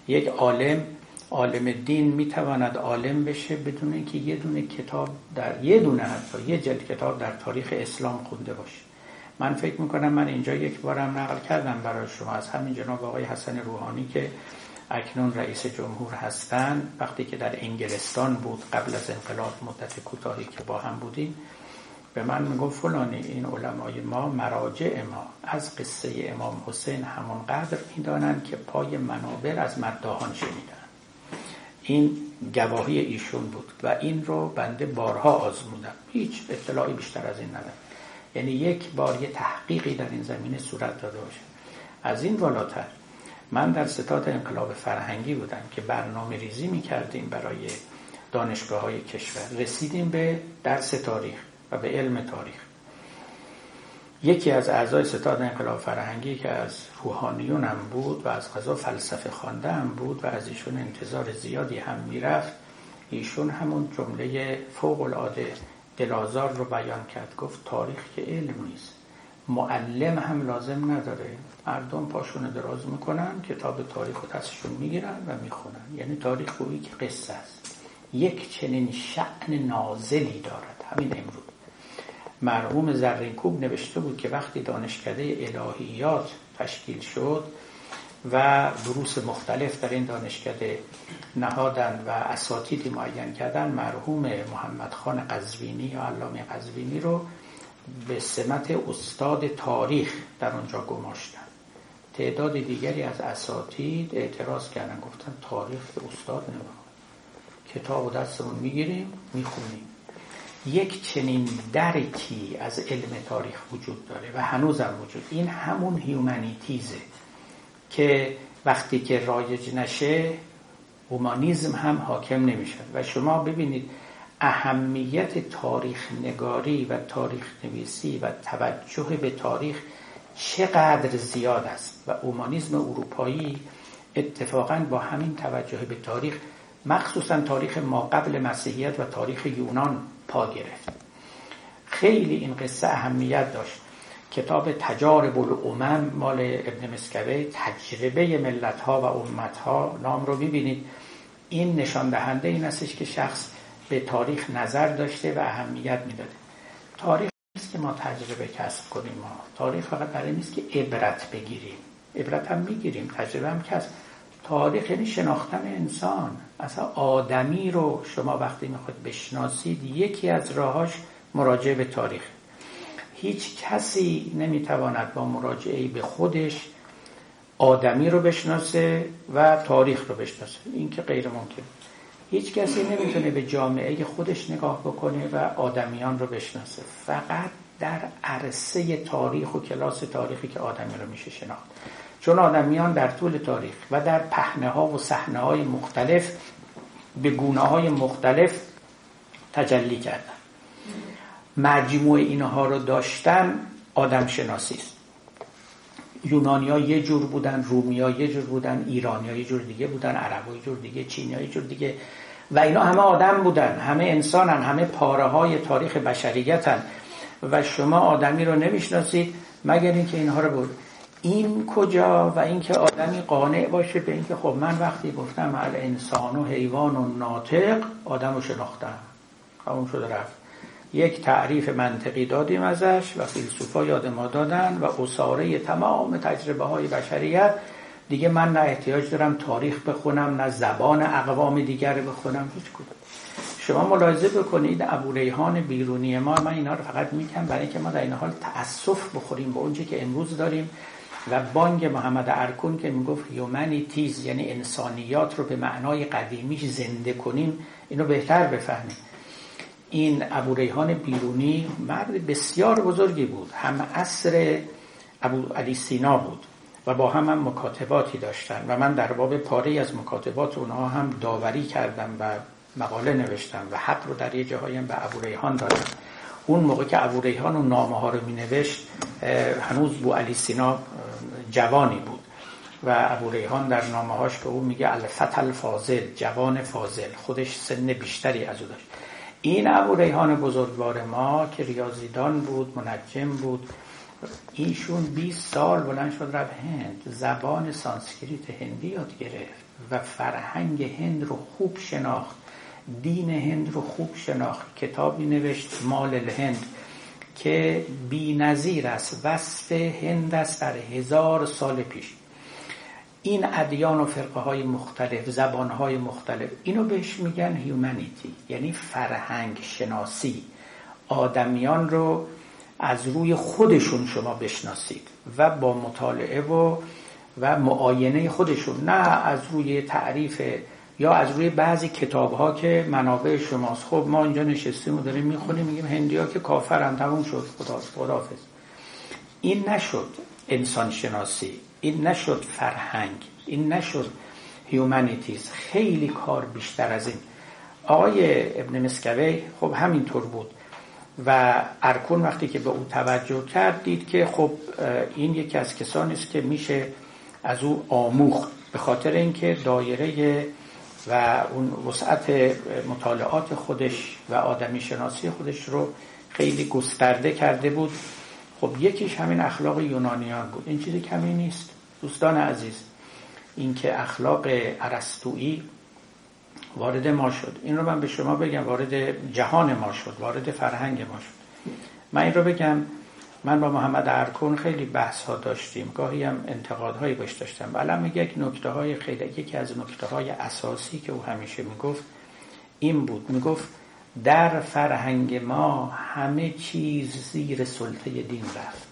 یک عالم عالم دین می‌تواند عالم بشه بدون اینکه یه دونه کتاب در یه دونه حتی یه جلد کتاب در تاریخ اسلام خونده باشه. من فکر می‌کنم من اینجا یک بارم نقل کردم برای شما. از همین جناب آقای حسن روحانی که اکنون رئیس جمهور هستند وقتی که در انگلستان بود قبل از انقلاب مدت کوتاهی که با هم بودیم به من می‌گفت فلانی این علمای ما مراجع ما. از قصه امام حسین همانقدر می‌دانند که پای منابر از مداهان شنیدن. این گواهی ایشون بود و این رو بنده بارها آزمودم. هیچ اطلاعی بیشتر از این ندارم. یعنی یک بار یه تحقیقی در این زمینه صورت داده باشه. از این بالاتر من در ستاد انقلاب فرهنگی بودم که برنامه ریزی می کردیم برای دانشگاه های کشور. رسیدیم به درس تاریخ و به علم تاریخ. یکی از اعضای ستاد انقلاب فرهنگی که از روحانیون هم بود و از غذا فلسفه خوانده هم بود و از ایشون انتظار زیادی هم می‌رفت ایشون همون جمله فوق العاده دلازار رو بیان کرد گفت تاریخ که علم نیست معلم هم لازم نداره. مردم پاشون دراز می‌کنن کتاب تاریخ رو دستشون می‌گیرن و می‌خونن. یعنی تاریخ گویی که قصه است. یک چنین شعن نازلی دارد. همین امروز. مرحوم زرینکوب نوشته بود که وقتی دانشکده الهیات تشکیل شد و دروس مختلف در این دانشکده نهادن و اساتیدی معین کردن مرحوم محمد خان قزوینی یا علامه قزوینی رو به سمت استاد تاریخ در اونجا گماشتن. تعداد دیگری از اساتید اعتراض کردن گفتن تاریخ استاد نمید کتاب و دستمون می‌گیریم می‌خونیم. یک چنین درکی از علم تاریخ وجود داره و هنوزم وجود. این همون هیومانیتیزه که وقتی که رایج نشه اومانیزم هم حاکم نمیشه و شما ببینید اهمیت تاریخ نگاری و تاریخ نویسی و توجه به تاریخ چقدر زیاد است. و اومانیزم اروپایی اتفاقا با همین توجه به تاریخ مخصوصا تاریخ ما قبل مسیحیت و تاریخ یونان پا گرفت. خیلی این قصه اهمیت داشت. کتاب تجارب الامم مال ابن مسکوی تجربه ملت ها و امت ها نام رو ببینید این نشان دهنده این استش که شخص به تاریخ نظر داشته و اهمیت می‌داده. تاریخ نیست که ما تجربه کسب کنیم. ما تاریخ فقط برای نیست که عبرت بگیریم. عبرت هم می‌گیریم. تجربه هم کسب. تاریخ یعنی شناختن انسان. اصلا آدمی رو شما وقتی می‌خواد بشناسید یکی از راهاش مراجعه به تاریخ. هیچ کسی نمی‌تواند با مراجعه به خودش آدمی رو بشناسه و تاریخ رو بشناسه. این که غیر ممکن. هیچ کسی نمی‌تونه به جامعه خودش نگاه بکنه و آدمیان رو بشناسه. فقط در عرصه تاریخ و کلاس تاریخی که آدمی رو میشه شناخت. چون آدمیان در طول تاریخ و در پهنه ها و صحنه های مختلف به گونه های مختلف تجلی کردن. مجموع اینها رو داشتن آدم شناسی است. یونانیا یه جور بودن رومیا یه جور بودن ایرانیا یه جور دیگه بودن عربا یه جور دیگه چینیا یه جور دیگه. و اینا همه آدم بودن همه انسانن همه پاره های تاریخ بشریتن. و شما آدمی رو نمی‌شناسید مگر اینکه اینها رو بود این کجا و اینکه آدمی قانع باشه به اینکه خب من وقتی گفتم انسان و حیوان و ناطق آدم رو شناختم. همون شده رفت. یک تعریف منطقی دادیم ازش و فیلسوفا یاد ما دادن و عصاره تمام تجربه های بشریت. دیگه من نه احتیاج دارم تاریخ بخونم نه زبان اقوام دیگر بخونم. هیچ کدوم. شما ملاحظه بکنید ابو ریحان بیرونی ما من اینا رو فقط میگم برای اینکه ما در این حال تاسف بخوریم به اونچه که امروز داریم. و بانگ محمد ارکون که می‌گفت humanities یعنی انسانیات رو به معنای قدیمیش زنده کنیم اینو بهتر بفهمیم. این ابو ریحان بیرونی مرد بسیار بزرگی بود. هم اصر ابو علی سینا بود و با هم هم مکاتباتی داشتن و من در باب پاره از مکاتبات اونها هم داوری کردم و مقاله نوشتم و حق رو در یه جاهایم به ابو ریحان دادم. اون موقع که ابو ریحان و نامه ها رو می نوشت هنوز بو علی سینا جوانی بود. و ابو ریحان در نامه هاش به او میگه الفتل فاضل جوان فاضل خودش سن بیشتری از او داشت. این ابو ریحان بزرگوار ما که ریاضیدان بود منجم بود ایشون 20 سال بلند شد رفت هند. زبان سانسکریت هندی یاد گرفت و فرهنگ هند رو خوب شناخت. دین هند رو خوب شناخت کتابی نوشت مال الهند که بی نظیر است وصف هند است در هزار سال پیش. این ادیان و فرقه های مختلف زبان های مختلف اینو بهش میگن humanity یعنی فرهنگ شناسی آدمیان رو از روی خودشون شما بشناسید و با مطالعه و و معاینه خودشون نه از روی تعریف یا از روی بعضی کتاب ها که منابع شماست. خب ما اینجا نشستیم و داریم می‌خونیم میگیم هندی ها که کافرن تموم شد. خدا خداحافظ. این نشد انسان شناسی این نشد فرهنگ این نشد هیومانیتیز خیلی کار بیشتر از این. آقای ابن مسکوی خب همینطور بود و ارکون وقتی که به او توجه کرد دید که خب این یکی از کسانی است که میشه از او آموخت. به خاطر اینکه دایره و اون وسعت مطالعات خودش و آدمی شناسی خودش رو خیلی گسترده کرده بود. خب یکیش همین اخلاق یونانیان بود. این چیزی کمی نیست. دوستان عزیز اینکه اخلاق ارسطویی وارد ما شد. این رو من به شما بگم وارد جهان ما شد وارد فرهنگ ما شد. من این رو بگم من با محمد ارکون خیلی بحث ها داشتیم. گاهی هم انتقادهایی باش داشتم. میگه یک نکته های خیلی یکی از نکته های اساسی که او همیشه می‌گفت این بود. می‌گفت در فرهنگ ما همه چیز زیر سلطه دین رفت.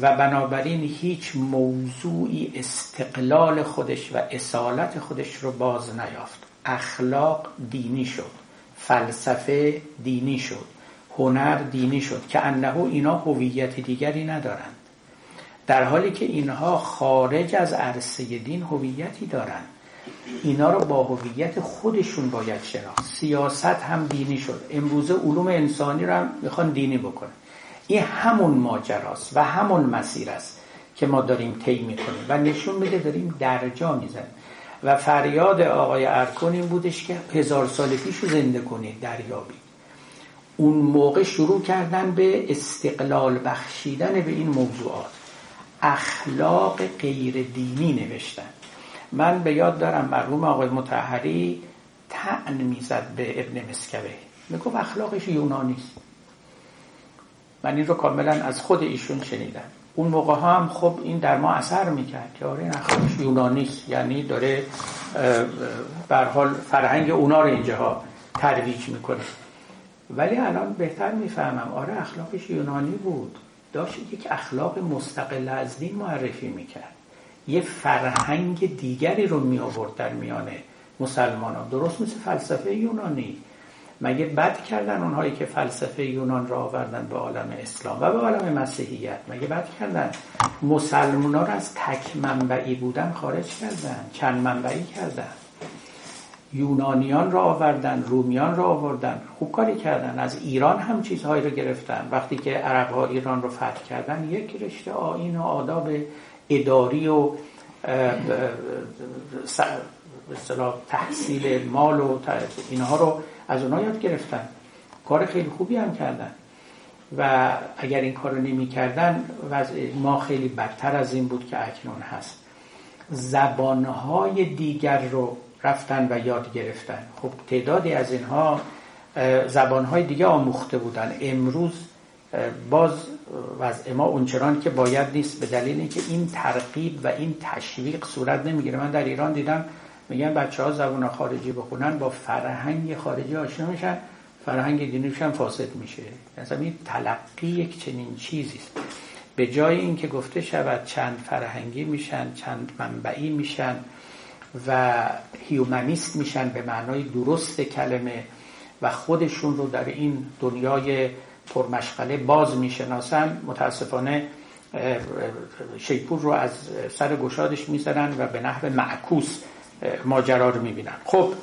و بنابراین هیچ موضوعی استقلال خودش و اصالت خودش رو باز نیافت. اخلاق دینی شد. فلسفه دینی شد. هنر دینی شد که انه اینا هویت دیگری ندارند. در حالی که اینها خارج از عرصه دین هویتی دارند. اینا رو با هویت خودشون باید شناخت. سیاست هم دینی شد. امروزه علوم انسانی رو هم می‌خوان دینی بکنن. این همون ماجراست و همون مسیر است که ما داریم طی می‌کنیم و نشون میده داریم درجا می‌زنیم. و فریاد آقای ارکون این بودش که هزار سال پیش رو زنده کنید دریابی اون موقع شروع کردن به استقلال بخشیدن به این موضوعات. اخلاق غیر دینی نوشتن. من به یاد دارم مرحوم آقای متحری تعن می‌زد به ابن مسکوه. می‌گفت اخلاقش یونانی است. من این رو کاملا از خود ایشون شنیدم. اون موقع ها هم خب این در ما اثر می‌کرد که آره این اخلاقش یونانی است. یعنی داره بر حال فرهنگ اونا رو اینجاها ترویج می‌کنه. ولی الان بهتر می‌فهمم. آره اخلاقش یونانی بود. داشت یک اخلاق مستقل از دین معرفی می‌کرد. یه فرهنگ دیگری رو می آورد در میان مسلمان ها درست مثل فلسفه یونانی. مگه بد کردن اونهایی که فلسفه یونان را آوردن به عالم اسلام و به عالم مسیحیت؟ مگه بد کردن؟ مسلمان ها رو از تک منبعی بودن خارج کردن چند منبعی کردن. یونانیان را آوردن رومیان را آوردن خوب کاری کردن. از ایران هم چیزهایی رو گرفتن. وقتی که عرب ها ایران رو فتح کردن یک رشته آین و آداب اداری و تحصیل مال و اینها رو از اونها یاد گرفتن. کار خیلی خوبی هم کردن. و اگر این کار رو نمی کردن ما خیلی بدتر از این بود که اکنون هست. زبانهای دیگر رو رفتن و یاد گرفتن. خب تعدادی از اینها زبانهای دیگه آموخته بودن. امروز باز وضع ما اونچنان که باید نیست به دلیل اینکه این ترقیب و این تشویق صورت نمی‌گیره. من در ایران دیدم میگن بچه ها زبان خارجی بخونن با فرهنگ خارجی آشنا میشن فرهنگ دینیش هم فاسد میشه. مثلا این تلقی یک چنین چیزی است. به جای اینکه گفته شود چند فرهنگی میشن چند منبعی میشن و هیومنیست میشن به معنای درست کلمه و خودشون رو در این دنیای پرمشغله باز می‌شناسن. متاسفانه شیپور رو از سر گشادش می‌زنن و به نحو معکوس ماجرا رو می‌بینن. خب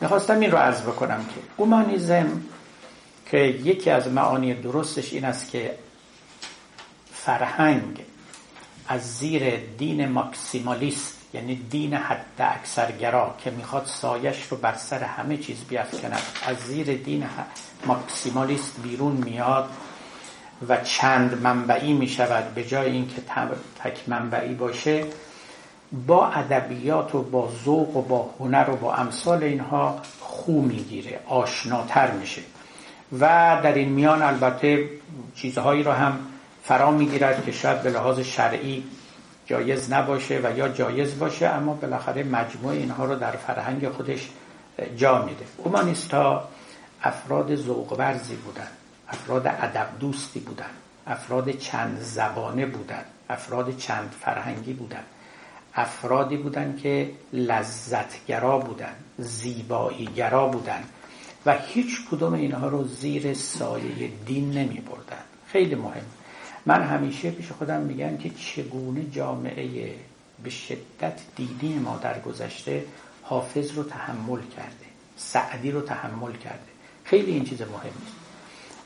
می‌خواستم این رو عرض بکنم که اومانیزم که یکی از معانی درستش این است که فرهنگ از زیر دین ماکسیمالیست یعنی دین حد اکثرگرا که می‌خواد سایش رو بر سر همه چیز بیافکند. از زیر دین ماکسیمالیست بیرون میاد و چند منبعی می‌شود. به جای اینکه تک منبعی باشه با ادبیات و با ذوق و با هنر و با امثال اینها خو می‌گیره آشناتر میشه. و در این میان البته چیزهایی رو هم فرا می‌گیرد که شاید به لحاظ شرعی جایز نباشه و یا جایز باشه اما بالاخره مجموع اینها رو در فرهنگ خودش جا میده. اومانیستا افراد ذوق ورزی بودن افراد ادب دوستی بودن افراد چند زبانه بودن افراد چند فرهنگی بودن. افرادی بودن که لذتگرا بودن زیباییگرا بودن و هیچ کدوم اینها رو زیر سایه دین نمی بردن خیلی مهم. من همیشه پیش خودم میگم که چگونه جامعه به شدت دینی ما در گذشته حافظ رو تحمل کرده سعدی رو تحمل کرده. خیلی این چیز مهم است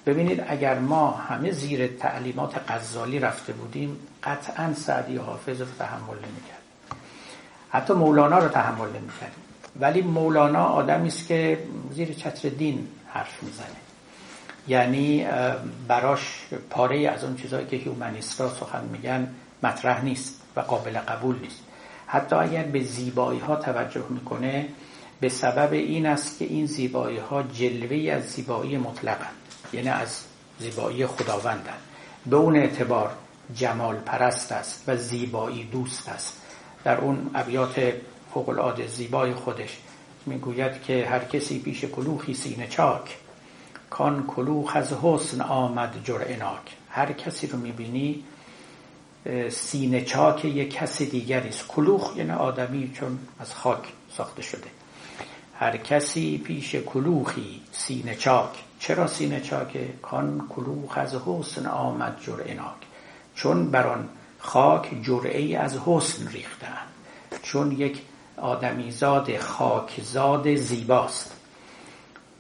ببینید اگر ما همه زیر تعلیمات غزالی رفته بودیم قطعا سعدی و حافظ رو تحمل نمی‌کرد. حتی مولانا رو تحمل نمی‌کردیم ولی مولانا آدمی است که زیر چتر دین حرف می‌زنه. یعنی براش پاره از اون چیزهایی که هیومنیستا سخن میگن مطرح نیست و قابل قبول نیست. حتی اگر به زیبایی ها توجه می‌کنه به سبب این است که این زیبایی ها جلوه از زیبایی مطلقند یعنی از زیبایی خداوندند. به اون اعتبار جمال پرست است و زیبایی دوست است. در اون ابیات فوق العاده زیبای خودش می‌گوید که هر کسی پیش کلوخی سینه چاک. کان کلوخ از حسن آمد جرعناک هر کسی رو می‌بینی سینه چاک یک کس دیگری است کلوخ یعنی آدمی چون از خاک ساخته شده. هر کسی پیش کلوخی سینه چاک. چرا سینه چاکه کان کلوخ از حسن آمد جرعناک چون بر آن خاک جرعه از حسن ریختن چون یک آدمیزاد خاکزاد زیباست.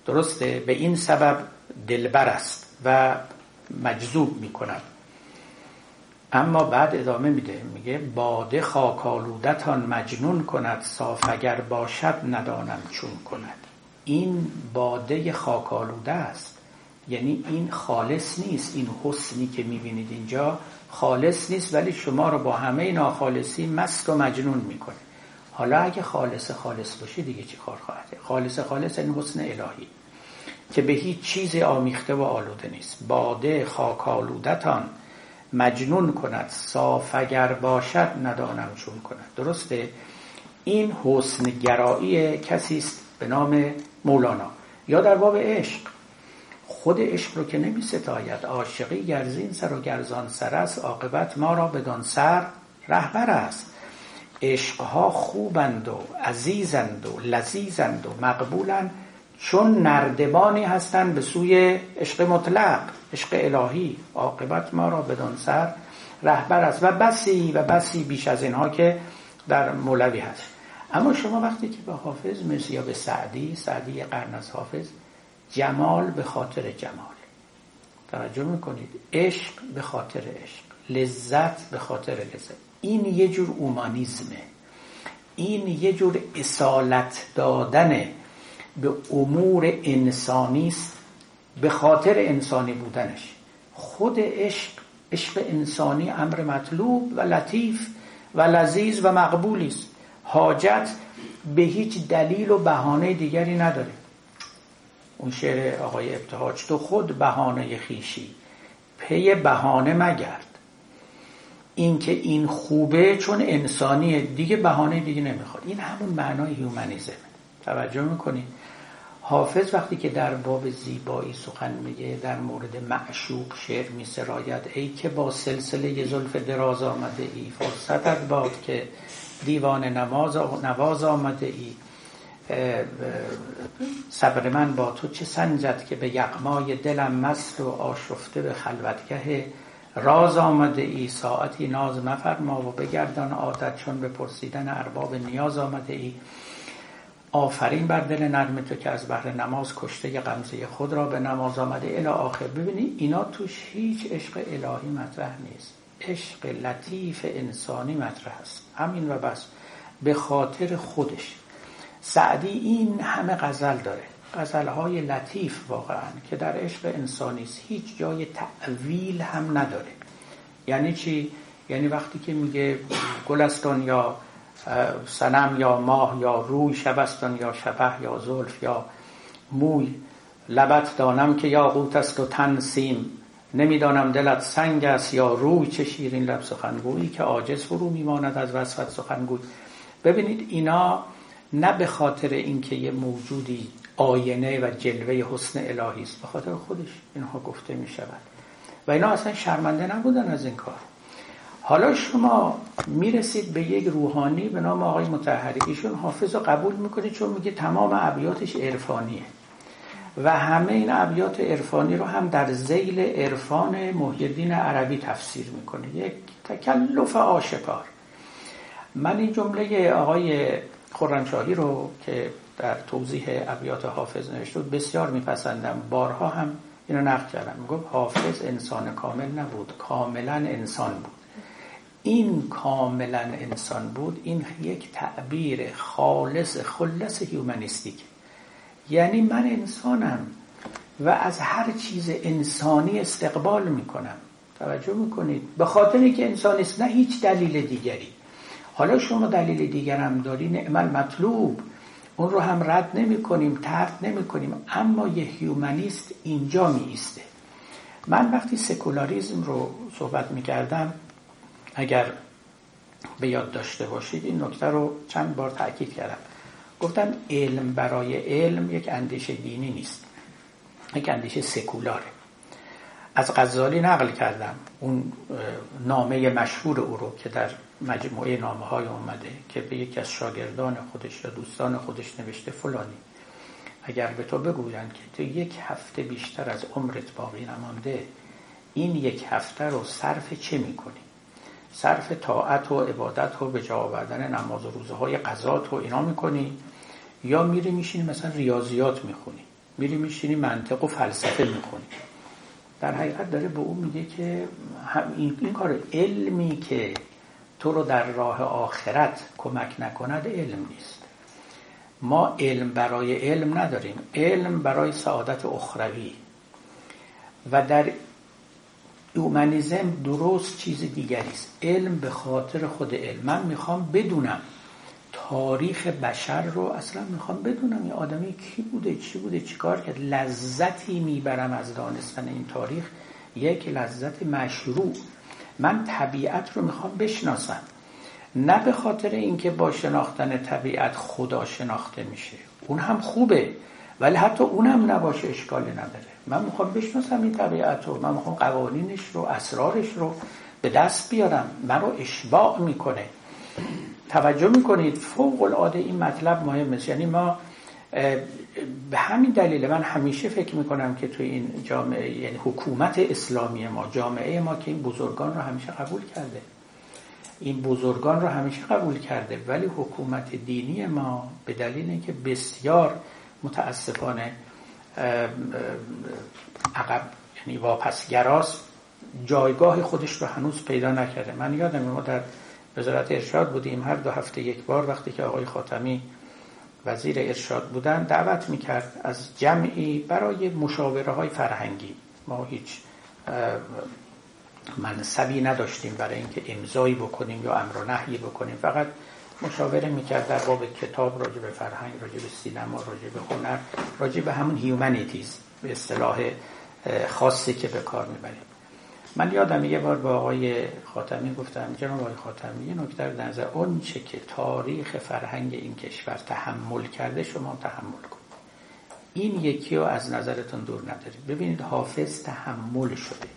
درسته؟ به این سبب دلبر است و مجذوب می کند اما بعد ادامه میده. میگه باده خاکالودتان مجنون کند صاف اگر باشد ندانم چون کند. این باده خاکالوده است. یعنی این خالص نیست. این حسنی که می‌بینید اینجا خالص نیست ولی شما رو با همه ناخالصی مست و مجنون می‌کنه. حالا اگه خالص خالص باشه دیگه چی کار خواهد؟ خالص خالص این حسن الهی. که به هیچ چیز آمیخته و آلوده نیست. باده خاکالودتان مجنون کند صاف اگر باشد ندانم چون کند. درسته؟ این حسن گرایی کسی است به نام مولانا. یا در باب عشق. خود عشق رو که نمی ستاید. عاشقی گرزین سر و گرزان سر است. عاقبت ما را بدان سر رهبر است. عشقها خوبند و عزیزند و لذیذند و مقبولند. چون نردبانی هستند به سوی عشق مطلق عشق الهی عاقبت ما را بدان سر رهبر است و بسی و بسی بیش از اینها که در مولوی هست. اما شما وقتی که به حافظ مثل یا به سعدی سعدی قرن از حافظ جمال به خاطر جمال. توجه می‌کنید. عشق به خاطر عشق. لذت به خاطر لذت. این یه جور اومانیزمه. این یه جور اصالت دادن به امور انسانی است به خاطر انسانی بودنش. خود عشق عشق انسانی امر مطلوب و لطیف و لذیذ و مقبولی است. حاجت به هیچ دلیل و بهانه دیگری نداره. اون شعر آقای ابتهاج تو خود بهانه خویشی پی بهانه مگرد. اینکه این خوبه چون انسانیه دیگه بهانه دیگه نمی‌خواد. این همون معنای humanism توجه می‌کنید حافظ وقتی که در باب زیبایی سخن میگه در مورد معشوق شعر می سراید ای که با سلسله زلف دراز آمده ای فرصتت باد که دیوانه نواز آمده ای صبر من با تو چه سنجد که به یقمای دلم مست و آشفته به خلوتگه راز آمده ای؟ ساعتی ناز مفرما و بگردان عادت چون به پرسیدن ارباب نیاز آمده ای؟ آفرین بر دل نرم تو که از بحر نماز کشته غمزه خود را به نماز آمده. الی آخر. ببینی اینا توش هیچ عشق الهی مطرح نیست. عشق لطیف انسانی مطرح است. همین و بس. به خاطر خودش. سعدی این همه غزل داره. غزلهای لطیف واقعا که در عشق انسانی است. هیچ جای تعویل هم نداره. یعنی چی؟ یعنی وقتی که میگه گلستان یا سنم یا ماه یا روی شبستان یا شبه یا زلف یا موی. لبت دانم که یا قوت است و تن سیم. نمی‌دانم دلت سنگ است یا روی چه شیرین لب سخنگویی که عاجز فرو میماند از وصفت سخنگوی. ببینید اینا نه به خاطر اینکه یه موجودی آینه و جلوه حسن الهی است به خاطر خودش اینها گفته می شود و اینا اصلا شرمنده نبودن از این کار. حالا شما می‌رسید به یک روحانی به نام آقای متحری ایشون حافظ رو قبول می‌کنه چون میگه تمام ابیاتش عرفانیه. و همه این ابیات عرفانی رو هم در زیل عرفان محیدین عربی تفسیر می‌کنه. یک تکلف آشکار. من این جمله آقای خرمشاهی رو که در توضیح ابیات حافظ نوشته بسیار میپسندم. بارها هم اینو نقد کردم. می‌گفت حافظ انسان کامل نبود. کاملا انسان بود. این کاملا انسان بود. این یک تعبیر خالص خلص هیومنیستیک. یعنی من انسانم و از هر چیز انسانی استقبال می‌کنم. توجه می‌کنید؟ به خاطر که انسان است نه هیچ دلیل دیگری. حالا شما دلیل دیگرم داری نعمل مطلوب. اون رو هم رد نمی کنیم ترد نمی کنیم اما یه هیومنیست اینجا می ایسته من وقتی سکولاریزم رو صحبت می کردم اگر به یاد داشته باشید این نکته رو چند بار تاکید کردم. گفتم علم برای علم یک اندیشه دینی نیست. یک اندیشه سکولاره. از غزالی نقل کردم. اون نامه مشهور او رو که در مجموعه نامه های اومده که به یکی از شاگردان خودش یا دوستان خودش نوشته فلانی. اگر به تو بگویند که تو یک هفته بیشتر از عمرت باقی نمانده این یک هفته رو صرف چه می‌کنی؟ صرف طاعت و عبادت و به جا آوردن نماز و روزه های قضات و اینا می‌کنی؟ یا میری میشینی مثلا ریاضیات می‌خونی؟ میری میشینی منطق و فلسفه می‌خونی؟ در حقیقت داره به اون میگه که این, این کار علمی که تو رو در راه آخرت کمک نکند علم نیست. ما علم برای علم نداریم. علم برای سعادت اخروی. و در اومنیزم درست چیز دیگری است. علم به خاطر خود علم. من می‌خوام بدونم تاریخ بشر رو اصلا می‌خوام بدونم این آدمی کی بوده چی بوده چی کار کرد. لذتی می‌برم از دانستن این تاریخ. یک لذت مشروع. من طبیعت رو می‌خوام بشناسم. نه به خاطر اینکه با شناختن طبیعت خدا شناخته میشه. اون هم خوبه. ولی حتی اونم نباشه اشکالی نداره. من می‌خوام بشناسم این طبیعت رو من می‌خوام قوانینش رو اسرارش رو به دست بیارم. من رو اشباع می‌کنه. توجه می‌کنید فوق العاده این مطلب مهم است یعنی ما به همین دلیل من همیشه فکر می‌کنم که توی این جامعه یعنی حکومت اسلامی ما جامعه ما که این بزرگان رو همیشه قبول کرده. این بزرگان رو همیشه قبول کرده ولی حکومت دینی ما به دلیل اینکه بسیار متاسفانه عقب یعنی واپسگراست جایگاه خودش رو هنوز پیدا نکرده. من یادم ما در وزارت ارشاد بودیم هر دو هفته یک بار وقتی که آقای خاتمی وزیر ارشاد بودن دعوت می‌کرد از جمعی برای مشاوره های فرهنگی. ما هیچ منصبی نداشتیم برای اینکه امضایی بکنیم یا امر و نهی بکنیم. فقط مشاوره می‌کرد در باب کتاب راجع به فرهنگ راجع به سینما راجع به هنر راجع به همون humanities به اصطلاح خاصی که به کار می‌بریم. من یادم یه بار با آقای خاتمی گفتم جناب آقای خاتمی یه نکته در نظر اون چه که تاریخ فرهنگ این کشور تحمل کرده شما تحمل کن. این یکی رو از نظرتون دور ندارید. ببینید حافظ تحمل شده.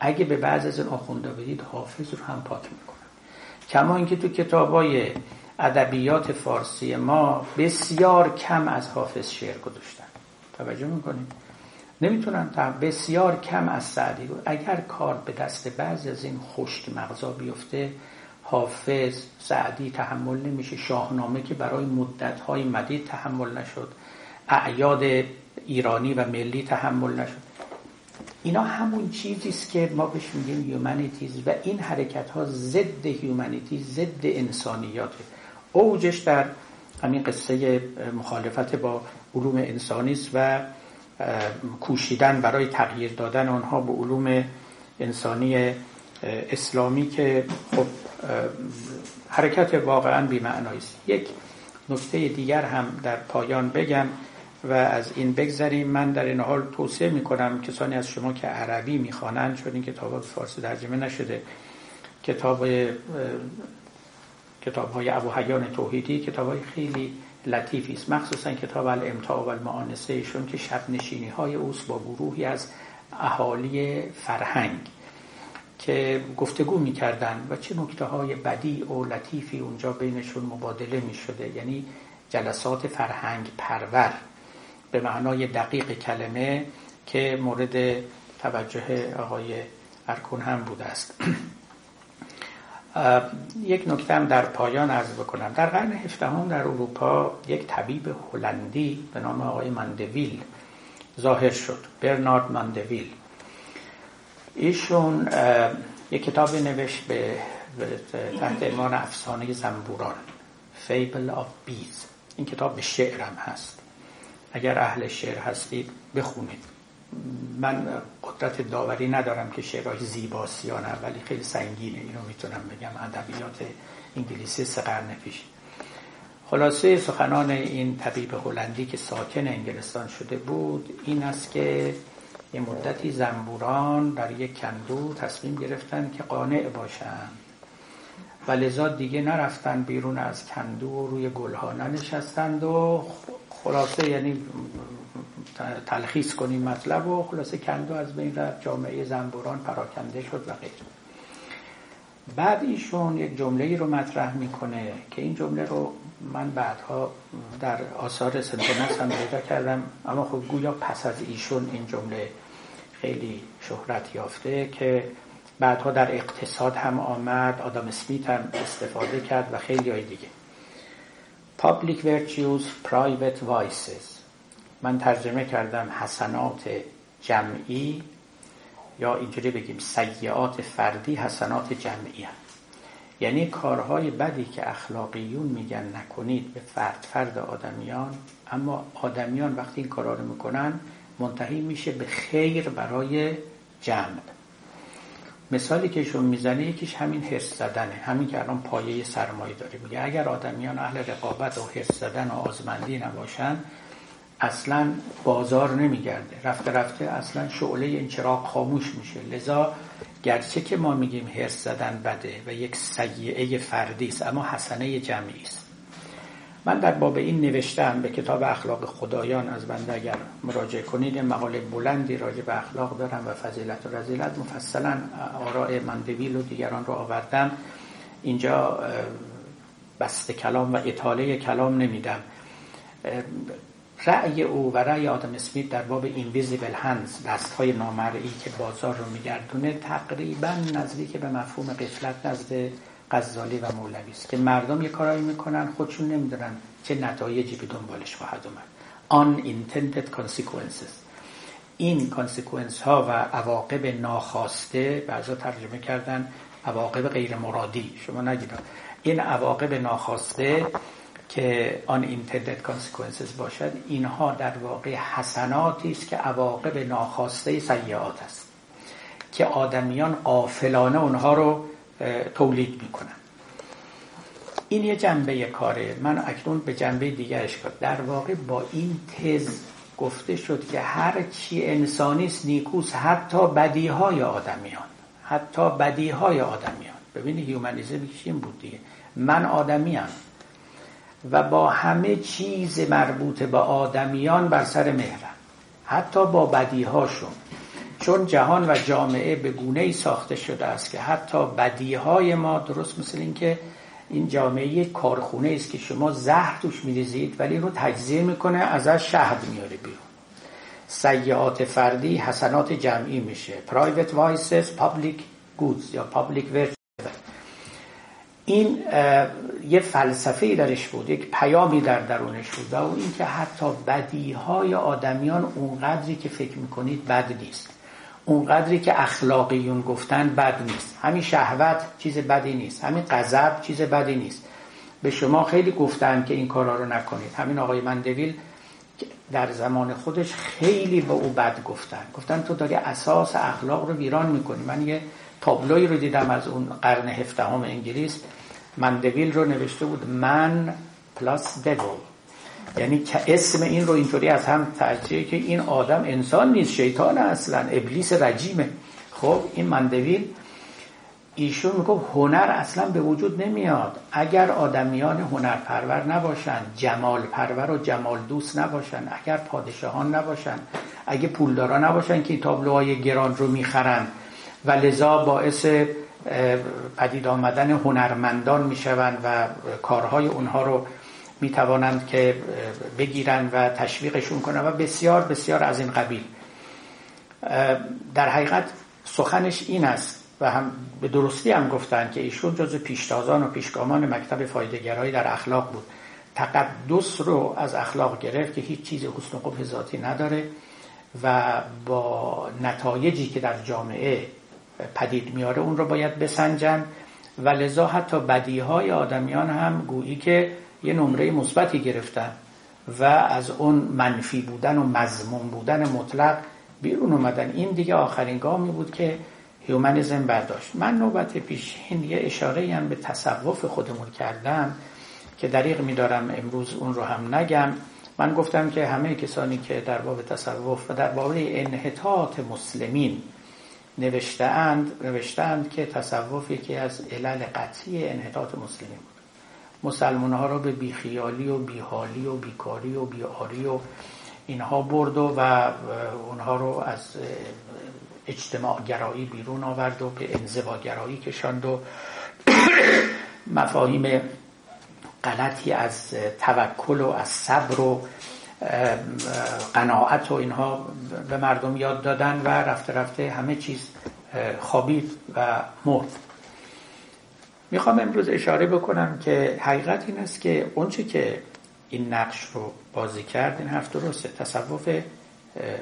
اگه به بعض از این آخوندها بدید حافظ رو هم پاک می‌کنن کما اینکه تو کتابای ادبیات فارسی ما بسیار کم از حافظ شعر گذاشتن. توجه می‌کنید نمی‌تونن بسیار کم از سعدی اگر کار به دست بعضی از این خشک مغزا بیفته حافظ سعدی تحمل نمیشه. شاهنامه که برای مدتهای مدید تحمل نشد. اعیاد ایرانی و ملی تحمل نشد. اینا همون چیزی است که ما بهش میگیم هیومانیتیز و این حرکت ها ضد هیومانیتی ضد انسانیاته. اوجش در همین قصه مخالفت با علوم انسانی است و کوشیدن برای تغییر دادن آنها به علوم انسانی اسلامی که خب حرکت واقعا بی‌معنایی است. یک نکته دیگر هم در پایان بگم. و از این بگذریم. من در این حال توصیه می‌کنم کسانی از شما که عربی می‌خوانند چون این کتاب فارسی ترجمه نشده کتاب کتاب های ابو حیان توحیدی کتاب های خیلی لطیفی است. مخصوصا کتاب الامتاع و المعانسه ایشون که شب نشینی های اوست با گروهی از اهالی فرهنگ که گفتگو می‌کردن و چه نکته های بدی و لطیفی اونجا بینشون مبادله می شده یعنی جلسات فرهنگ پرور. به معنای دقیق کلمه که مورد توجه آقای ارکون هم بوده است. یک نکته هم در پایان عرض بکنم. در قرن هفدهم در اروپا یک طبیب هلندی به نام آقای ماندویل ظاهر شد برنارد ماندویل. ایشون یک کتاب نوشت به تحت عنوان افسانه زنبوران Fable of Bees. این کتاب به شعرم هست. اگر اهل شعر هستید بخونید. من قدرت داوری ندارم که شعرهای زیباست یا نه ولی خیلی سنگینه. اینو می‌تونم بگم. ادبیات انگلیسی سه قرن پیش. خلاصه سخنان این طبیب هلندی که ساکن انگلستان شده بود این است که یه مدتی زنبوران در یک کندو تصمیم گرفتن که قانع باشند و لذا دیگه نرفتن بیرون از کندو و روی گلها ننشستند و خلاصه یعنی تلخیص کنیم مطلب و خلاصه کندو از بین رفت جامعه زنبوران پراکنده شد و غیر بعد ایشون یک جمله رو مطرح می‌کنه که این جمله رو من بعدها در آثار سنتونس هم پیدا کردم اما خب گویا پس از ایشون این جمله خیلی شهرت یافته که بعدها در اقتصاد هم آمد آدم اسمیت هم استفاده کرد و خیلی های دیگه. Public Virtues Private Vices من ترجمه کردم حسنات جمعی یا اینجوری بگیم سیعات فردی حسنات جمعی هم. یعنی کارهای بدی که اخلاقیون میگن نکنید به فرد فرد آدمیان اما آدمیان وقتی این کارا رو می‌کنن منتهی میشه به خیر برای جمع مثالی که ایشون می‌زنه یکیش همین حرس زدنه. همین که الان پایه سرمایه داره. میگه اگر آدمیان اهل رقابت و حرس زدن و آزمندی نباشن اصلا بازار نمیگرده. رفته رفته اصلا شعله این چراغ خاموش میشه. لذا گرچه که ما میگیم حرس زدن بده و یک سیعه فردی است اما حسنه جمعی است. من در باب این نوشتم به کتاب اخلاق خدایان از بنده اگر مراجعه کنید مقاله بلندی راجع به اخلاق دارم و فضیلت و رزیلت. مفصلا آراء مندویل و دیگران رو آوردم. اینجا بسط کلام و اطاله کلام نمیدم. رأی او و رأی آدم اسمیت در باب invisible hands دست های نامرئی که بازار رو میگردونه تقریبا نزدیک به مفهوم غفلت نزد غزالی و مولوی است که مردم یه کارایی می‌کنن خودشون نمی‌دونن چه نتایجی به دنبالش خواهد اومد. Unintended consequences. این consequence ها و عواقب ناخواسته بعضا ترجمه کردن عواقب غیر مرادی شما نگید این عواقب ناخواسته که unintended consequences باشد اینها در واقع حسناتی است که عواقب ناخواسته سیئات است. که آدمیان غافلانه اونها رو تولید می‌کنن این یه جنبه کاره. من اکنون به جنبه دیگرش کرد در واقع با این تز گفته شد که هر چی انسانی است نیکوست حتی بدیهای آدمیان. حتی بدیهای آدمیان. ببینید هیومانیزم این بود دیگه. من آدمیم. و با همه چیز مربوط به آدمیان بر سر مهرم. حتی با بدیهاشون. چون جهان و جامعه به گونه ای ساخته شده است که حتی بدیهای ما درست مثل این که این جامعه یک کارخونه است که شما زهر توش میریزید ولی رو تجزیه می‌کنه ازش شهد میاره بیرون. سیعات فردی حسنات جمعی میشه. Private vices public goods یا public virtues این یه فلسفه درش بود یک پیامی در درونش بود و این که حتی بدیهای آدمیان اونقدری که فکر می‌کنید بد نیست. اونقدری که اخلاقیون گفتن بد نیست. همین شهوت چیز بدی نیست. همین غضب چیز بدی نیست. به شما خیلی گفتن که این کارا رو نکنید. همین آقای مندویل در زمان خودش خیلی به او بد گفتن. گفتن تو داری اساس اخلاق رو ویران می‌کنی. من یه تابلوی رو دیدم از اون قرن هفدهم انگلیس. مندویل رو نوشته بود من پلاس دیول یعنی اسم این رو اینطوری از هم ترجیه که این آدم انسان نیست شیطان اصلا ابلیس رجیمه. خب این مندویل ایشون میگه هنر اصلا به وجود نمیاد. اگر آدمیان هنر پرور نباشن جمال پرور و جمال دوست نباشن اگر پادشاهان نباشن اگه پولداران نباشن که تابلوهای گران رو می‌خرن. و لذا باعث پدید آمدن هنرمندان می‌شوند و کارهای اونها رو می‌توانند که بگیرن و تشویقشون کنن و بسیار بسیار از این قبیل. در حقیقت سخنش این است و هم به درستی هم گفتن که ایشون جز پیشتازان و پیشگامان مکتب فایدهگرایی در اخلاق بود. تقدس رو از اخلاق گرفت که هیچ چیز حسن و قبح ذاتی نداره و با نتایجی که در جامعه پدید میاره اون رو باید بسنجن و لذا حتی بدیهای آدمیان هم گویی که یه نمره مثبتی گرفتن و از اون منفی بودن و مضمون بودن مطلق بیرون اومدن. این دیگه آخرین گامی بود که هیومنیزم برداشت. من نوبت پیشین یه اشاره هم به تصوف خودمون کردم که دریغ میدارم امروز اون رو هم نگم. من گفتم که همه کسانی که در باب تصوف و در باب انحطاط مسلمین نوشتهاند نوشتند که تصوف یکی از علل قطعی انحطاط مسلمین بود. مسلمان ها را به بیخیالی و بیحالی و بیکاری و بیاری و اینها برد و اونها رو از اجتماع گرایی بیرون آورد و به انزوا گرایی کشاند و مفاهیم غلطی از توکل و از صبر و قناعت و اینها به مردم یاد دادن و رفته رفته همه چیز خوابید و مرد. می‌خوام امروز اشاره بکنم که حقیقت این است که اونچه که این نقش رو بازی کرد این حرف درسته. تصوف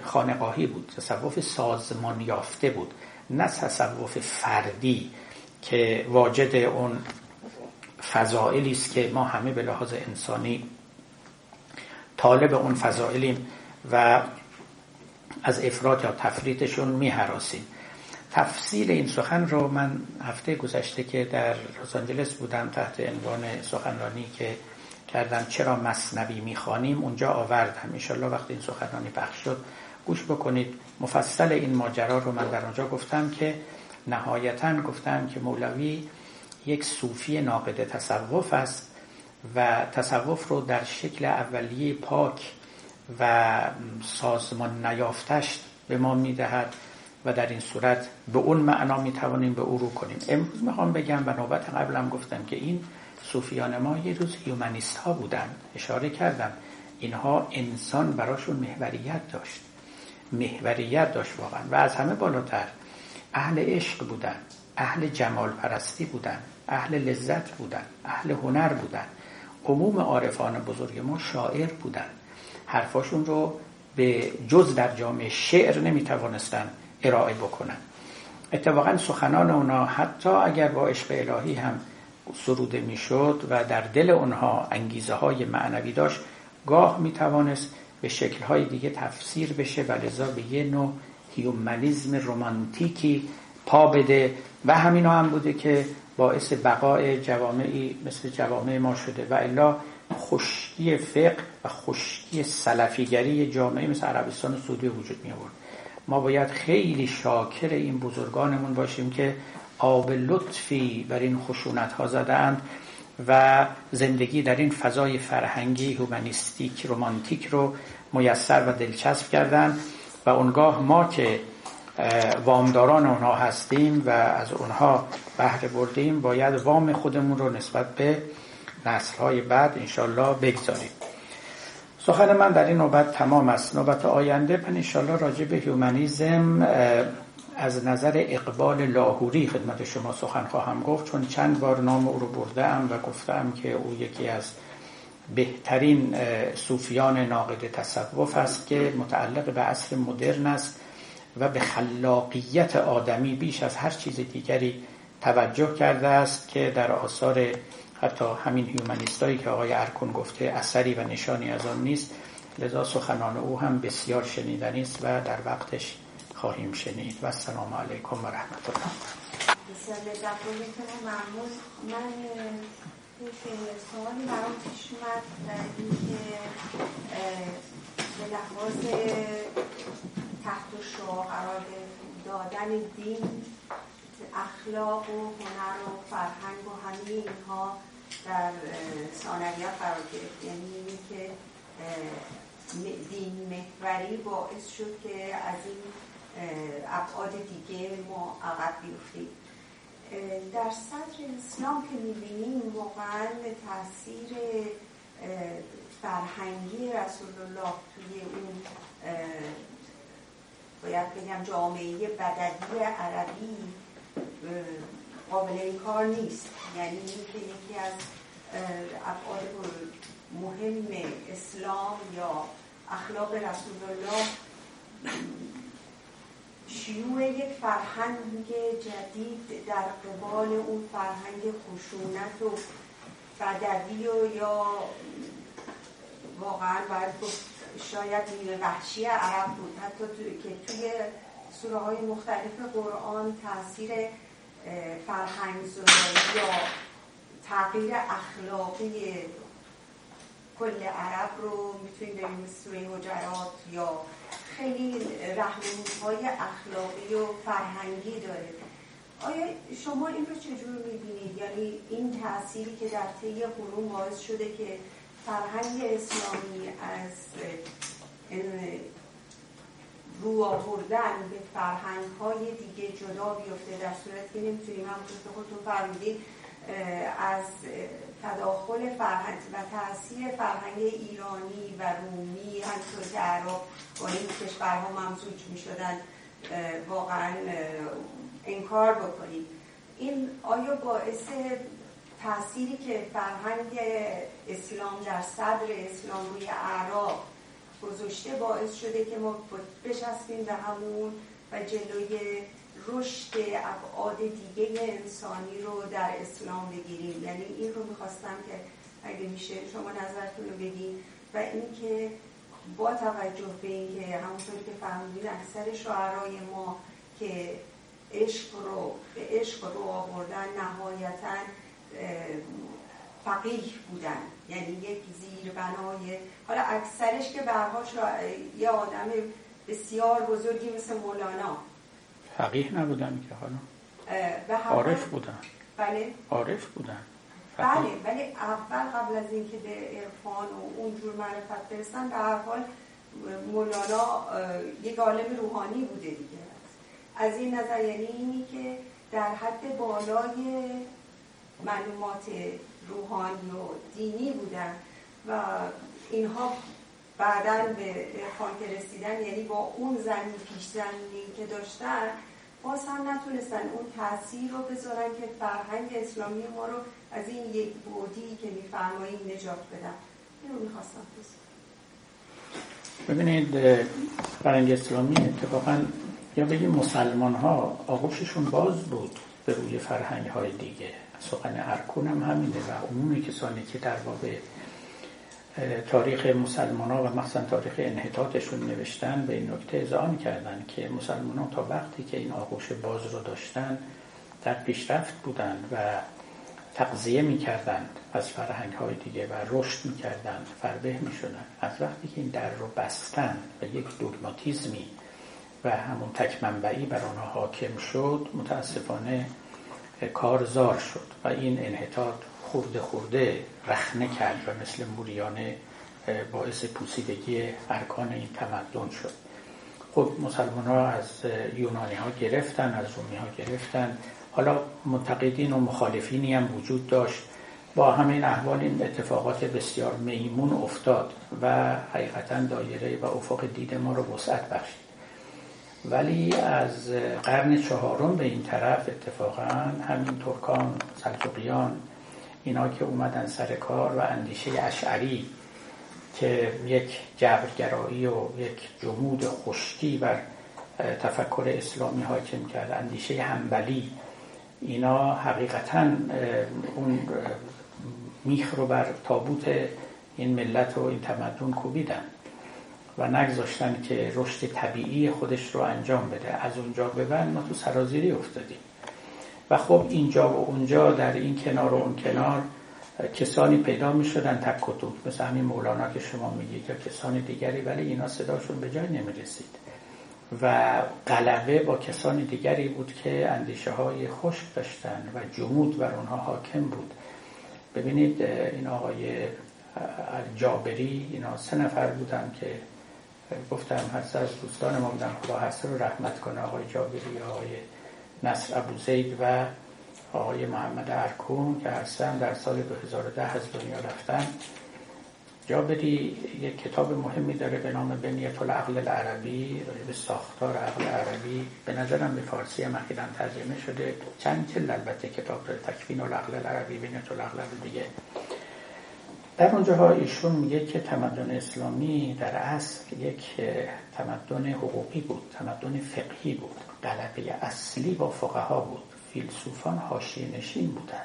خانقاهی بود. تصوف سازمان یافته بود. نه تصوف فردی که واجد اون فضائلی است که ما همه به لحاظ انسانی طالب اون فضائلیم و از افراد یا تفریطشون میهراسیم. تفصیل این سخن رو من هفته گذشته که در لس آنجلس بودم تحت عنوان سخنرانی که کردم چرا مصنوی می‌خوانیم اونجا آوردم. انشالله وقتی این سخنرانی پخش شد گوش بکنید. مفصل این ماجرا رو من در آنجا گفتم که نهایتا گفتم که مولوی یک صوفی ناقد تصوف است و تصوف رو در شکل اولیه پاک و سازمان نیافتش به ما می‌دهد. و در این صورت به اون معنا می توانیم به او رو کنیم. امروز می‌خوام بگم و نوبت قبلم گفتم که این صوفیان ما یه روز هیومنیست ها بودن. اشاره کردم. اینها انسان براشون محوریت داشت. محوریت داشت واقعا. و از همه بالاتر اهل عشق بودن اهل جمال پرستی بودن اهل لذت بودن اهل هنر بودن. عموم عارفان بزرگ ما شاعر بودن. حرفاشون رو به جز در جامعه شعر نمی‌توانستن ارائه بکنن. اتفاقا سخنان اونا حتی اگر با عشق الهی هم سروده می‌شد و در دل اونها انگیزه های معنوی داشت گاه می‌توانست به شکل های دیگه تفسیر بشه و لذا به یه نوع humanism رومانتیکی پا بده و همین هم بوده که باعث بقای جوامعی مثل جوامع ما شده و الا خشکی فقه و خشکی سلفیگری جامعه مثل عربستان سعودی وجود می آورد ما باید خیلی شاکر این بزرگانمون باشیم که آب لطفی بر این خشونت ها زدند و زندگی در این فضای فرهنگی هومانیستیک رومانتیک رو میسر و دلچسب کردند و اونگاه ما که وامداران اونها هستیم و از اونها بهره بردیم باید وام خودمون رو نسبت به نسلهای بعد انشالله بگذاریم. سخن من در این نوبت تمام است. نوبت آینده من انشالله راجع به هیومنیزم از نظر اقبال لاهوری خدمت شما سخن خواهم گفت. چون چند بار نام او رو بردم و گفتم که او یکی از بهترین صوفیان ناقد تصوف است که متعلق به عصر مدرن است و به خلاقیت آدمی بیش از هر چیز دیگری توجه کرده است که در آثار حتی همین هیومنیستایی که آقای ارکون گفته اثری و نشانی از آن نیست لذا سخنان او هم بسیار شنیدنی است و در وقتش خواهیم شنید. و السلام علیکم و رحمت الله بسیار من سوالی برام پیش اومد اینکه به لحاظ تحت شعا قرار دادن دین اخلاق و هنر و فرهنگ و همه اینها در ثانویت قرار گرفت. یعنی اینکه دین محوری باعث شد که از این ابعاد دیگه ما عقب بیفتیم. در سطر اسلام که می‌بینیم واقعا تاثیر فرهنگی رسول الله توی اون باید بگم جامعه بدوی عربی قابل این کار نیست. یعنی که یکی از ابعاد مهم اسلام یا اخلاق رسول الله شیوع یک فرهنگ جدید در قبال اون فرهنگ خشونت و بدوی و یا واقعا باید شاید وحشی عرب بود. حتی تو... که توی سوره های مختلف قرآن تاثیر فرهنگ زدایی یا تغییر اخلاقی کل عرب رو می‌تونیم ببینیم سوره حجرات یا خیلی رهنمود های اخلاقی و فرهنگی داره آیا شما این رو چجور می‌بینید؟ یعنی این تأثیری که در طی قرون باعث شده که فرهنگ اسلامی از رو آوردن به فرهنگ های دیگه جدا بیفته در صورت که نمی‌تونیم هم که خودتون فرمودید از تداخل فرهنگ و تاثیر فرهنگ ایرانی و رومی همطور که عرب با این کشورها ممزوج می شدن واقعا انکار بکنیم. این آیا باعث تأثیری که فرهنگ اسلام در صدر اسلام روی اعراب گذاشته باعث شده که ما بشستیم به همون و جلوی رشد ابعاد دیگه انسانی رو در اسلام بگیریم. یعنی این رو می‌خواستم که اگه میشه شما نظرتون رو بگید و اینکه با توجه به اینکه همونطور که فهمیدین اکثر شعرهای ما که عشق رو به عشق رو آوردن نهایتا فقیه بودن. یعنی یک زیر بنای حالا اکثرش که برهاش یه آدم بسیار بزرگی مثل مولانا. فقیه نبودن که حالا. عارف بودن. بله. عارف بودن. بله ولی اول قبل از اینکه به عرفان و اونجور معرفت برسن به هر حال مولانا یک عالم روحانی بوده دیگه. از این نظر یعنی اینی که در حد بالای معلومات روحانی و دینی بودن و اینها بعدا به عرفان که رسیدن یعنی با اون زمین پیش زمینی که داشتن باز هم نتونستن اون تاثیر رو بذارن که فرهنگ اسلامی ما رو از این یک بودی که میفرمایید نجات بدن. این رو می‌خواستم ببینید فرهنگ اسلامی اتفاقا یا بگیم مسلمان ها آغوششون باز بود به روی فرهنگ های دیگه. سخن ارکون هم همینه و عموم کسانی که در باب تاریخ مسلمان ها و مخصوصا تاریخ انحطاطشون نوشتن به این نکته ازعان کردن که مسلمان ها تا وقتی که این آغوش باز رو داشتن در پیشرفت بودن و تقضیه می‌کردند از فرهنگ های دیگه و رشد می‌کردند فربه می‌شدن. از وقتی که این در رو بستن و یک دوگماتیزمی و همون تک منبعی بر آنها حاکم شد متاسفانه کارزار شد و این انحطاط خورده خورده رخنه کرد و مثل موریانه باعث پوسیدگی ارکان این تمدن شد. خب مسلمان ها از یونانی ها گرفتن از رومی ها گرفتن. حالا منتقدین و مخالفینی هم وجود داشت. با همین احوال این اتفاقات بسیار میمون افتاد و حقیقتا دایره و افق دید ما رو وسعت بخشید. ولی از قرن چهارم به این طرف اتفاقا همین ترکان سلجوقیان اینا که اومدن سر کار و اندیشه اشعری که یک جبرگرایی و یک جمود خشکی بر تفکر اسلامی حاکم کرد اندیشه همبلی اینا حقیقتا اون میخ رو بر تابوت این ملت و این تمدن کوبیدن. و نگذاشتن که رشد طبیعی خودش رو انجام بده. از اونجا به بعد ما تو سرازیری افتادیم. و خب اینجا و اونجا در این کنار و اون کنار کسانی پیدا می شدن تک مثل همین مولانا که شما میگید یا کسان دیگری ولی اینا صداشون به جای نمی رسید. و غلبه با کسان دیگری بود که اندیشه های خشک داشتن و جمود بر اونها حاکم بود. ببینید این آقای جابری اینا سه نفر بودن که گفتم هر از دوستان ما بودن خدا هسته رو رحمت کنه آقای جابری آقای نصر ابو زید و آقای محمد ارکون که هستن در سال 2010 از دنیا رفتن. جابری یک کتاب مهمی داره به نام بنیت العقل العربی به ساختار عقل عربی. به نظرم به فارسی هم اخیرا ترجمه شده. چند جلد البته کتاب داره تکوین العقل العربی بنیت العقل دیگه. در اونجاها ایشون میگه که تمدن اسلامی در اصل یک تمدن حقوقی بود تمدن فقهی بود غلبه اصلی با فقها بود فیلسوفان حاشیه نشین بودن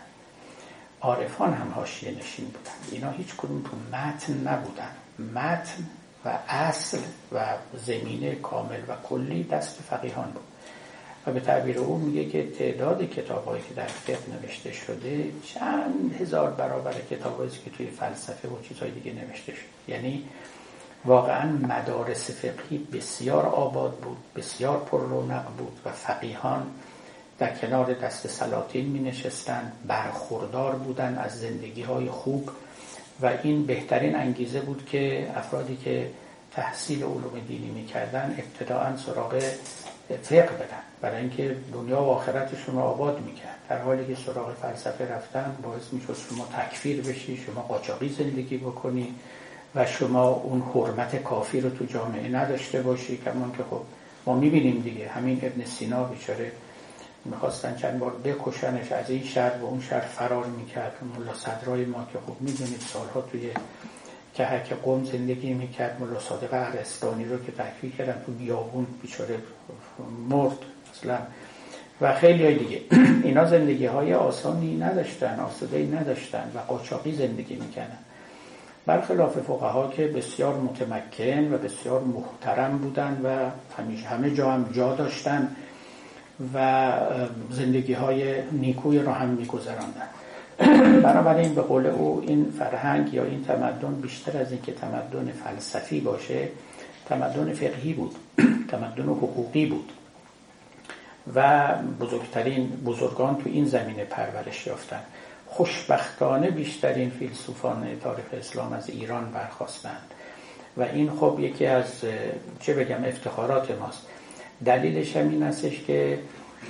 عارفان هم حاشیه نشین بودن اینا هیچ کدوم تو متن نبودن. متن و اصل و زمینه کامل و کلی دست فقیهان بود. به تعبیر او میگه که تعداد کتابهایی که در فقه نوشته شده چند هزار برابر کتابهایی که توی فلسفه و چیزهای دیگه نوشته شده. یعنی واقعا مدارس فقهی بسیار آباد بود بسیار پر رونق بود و فقیهان در کنار دست سلاطین می نشستن برخوردار بودن از زندگی های خوب و این بهترین انگیزه بود که افرادی که تحصیل علوم دینی می‌کردن ابتداعا سراغ فقه بدن. برای اینکه دنیا و آخرتشون رو آباد می‌کرد. در حالی که سراغ فلسفه رفتن باعث می‌شد شما تکفیر بشی شما قاچاقی زندگی بکنی و شما اون حرمت کافی رو تو جامعه نداشته باشی. کمان که خب ما می‌بینیم دیگه. همین ابن سینا بیچاره می‌خواستن چند بار بکشنش از این شهر و اون شهر فرار می‌کرد. ملا صدرای ما که خب می‌دونید سالها توی که هک قوم زندگی می‌کرد. ملا صادق عرستانی رو که تحقیق کردن تو بیابون بیچاره مرد. اصلا. و خیلی های دیگه. اینا زندگی های آسانی نداشتن آسوده نداشتن و قاچاقی زندگی می‌کنن برخلاف فقها که بسیار متمکن و بسیار محترم بودن و همیشه همه جا هم جا داشتن و زندگی های نیکوی را هم میگذراندن. بنابراین به قول او این فرهنگ یا این تمدن بیشتر از اینکه تمدن فلسفی باشه تمدن فقهی بود. تمدن حقوقی بود. و بزرگترین بزرگان تو این زمینه پرورش یافتن. خوشبختانه بیشترین فیلسوفان تاریخ اسلام از ایران برخواستند و این خب یکی از چه بگم افتخارات ماست. دلیلش هم این استش که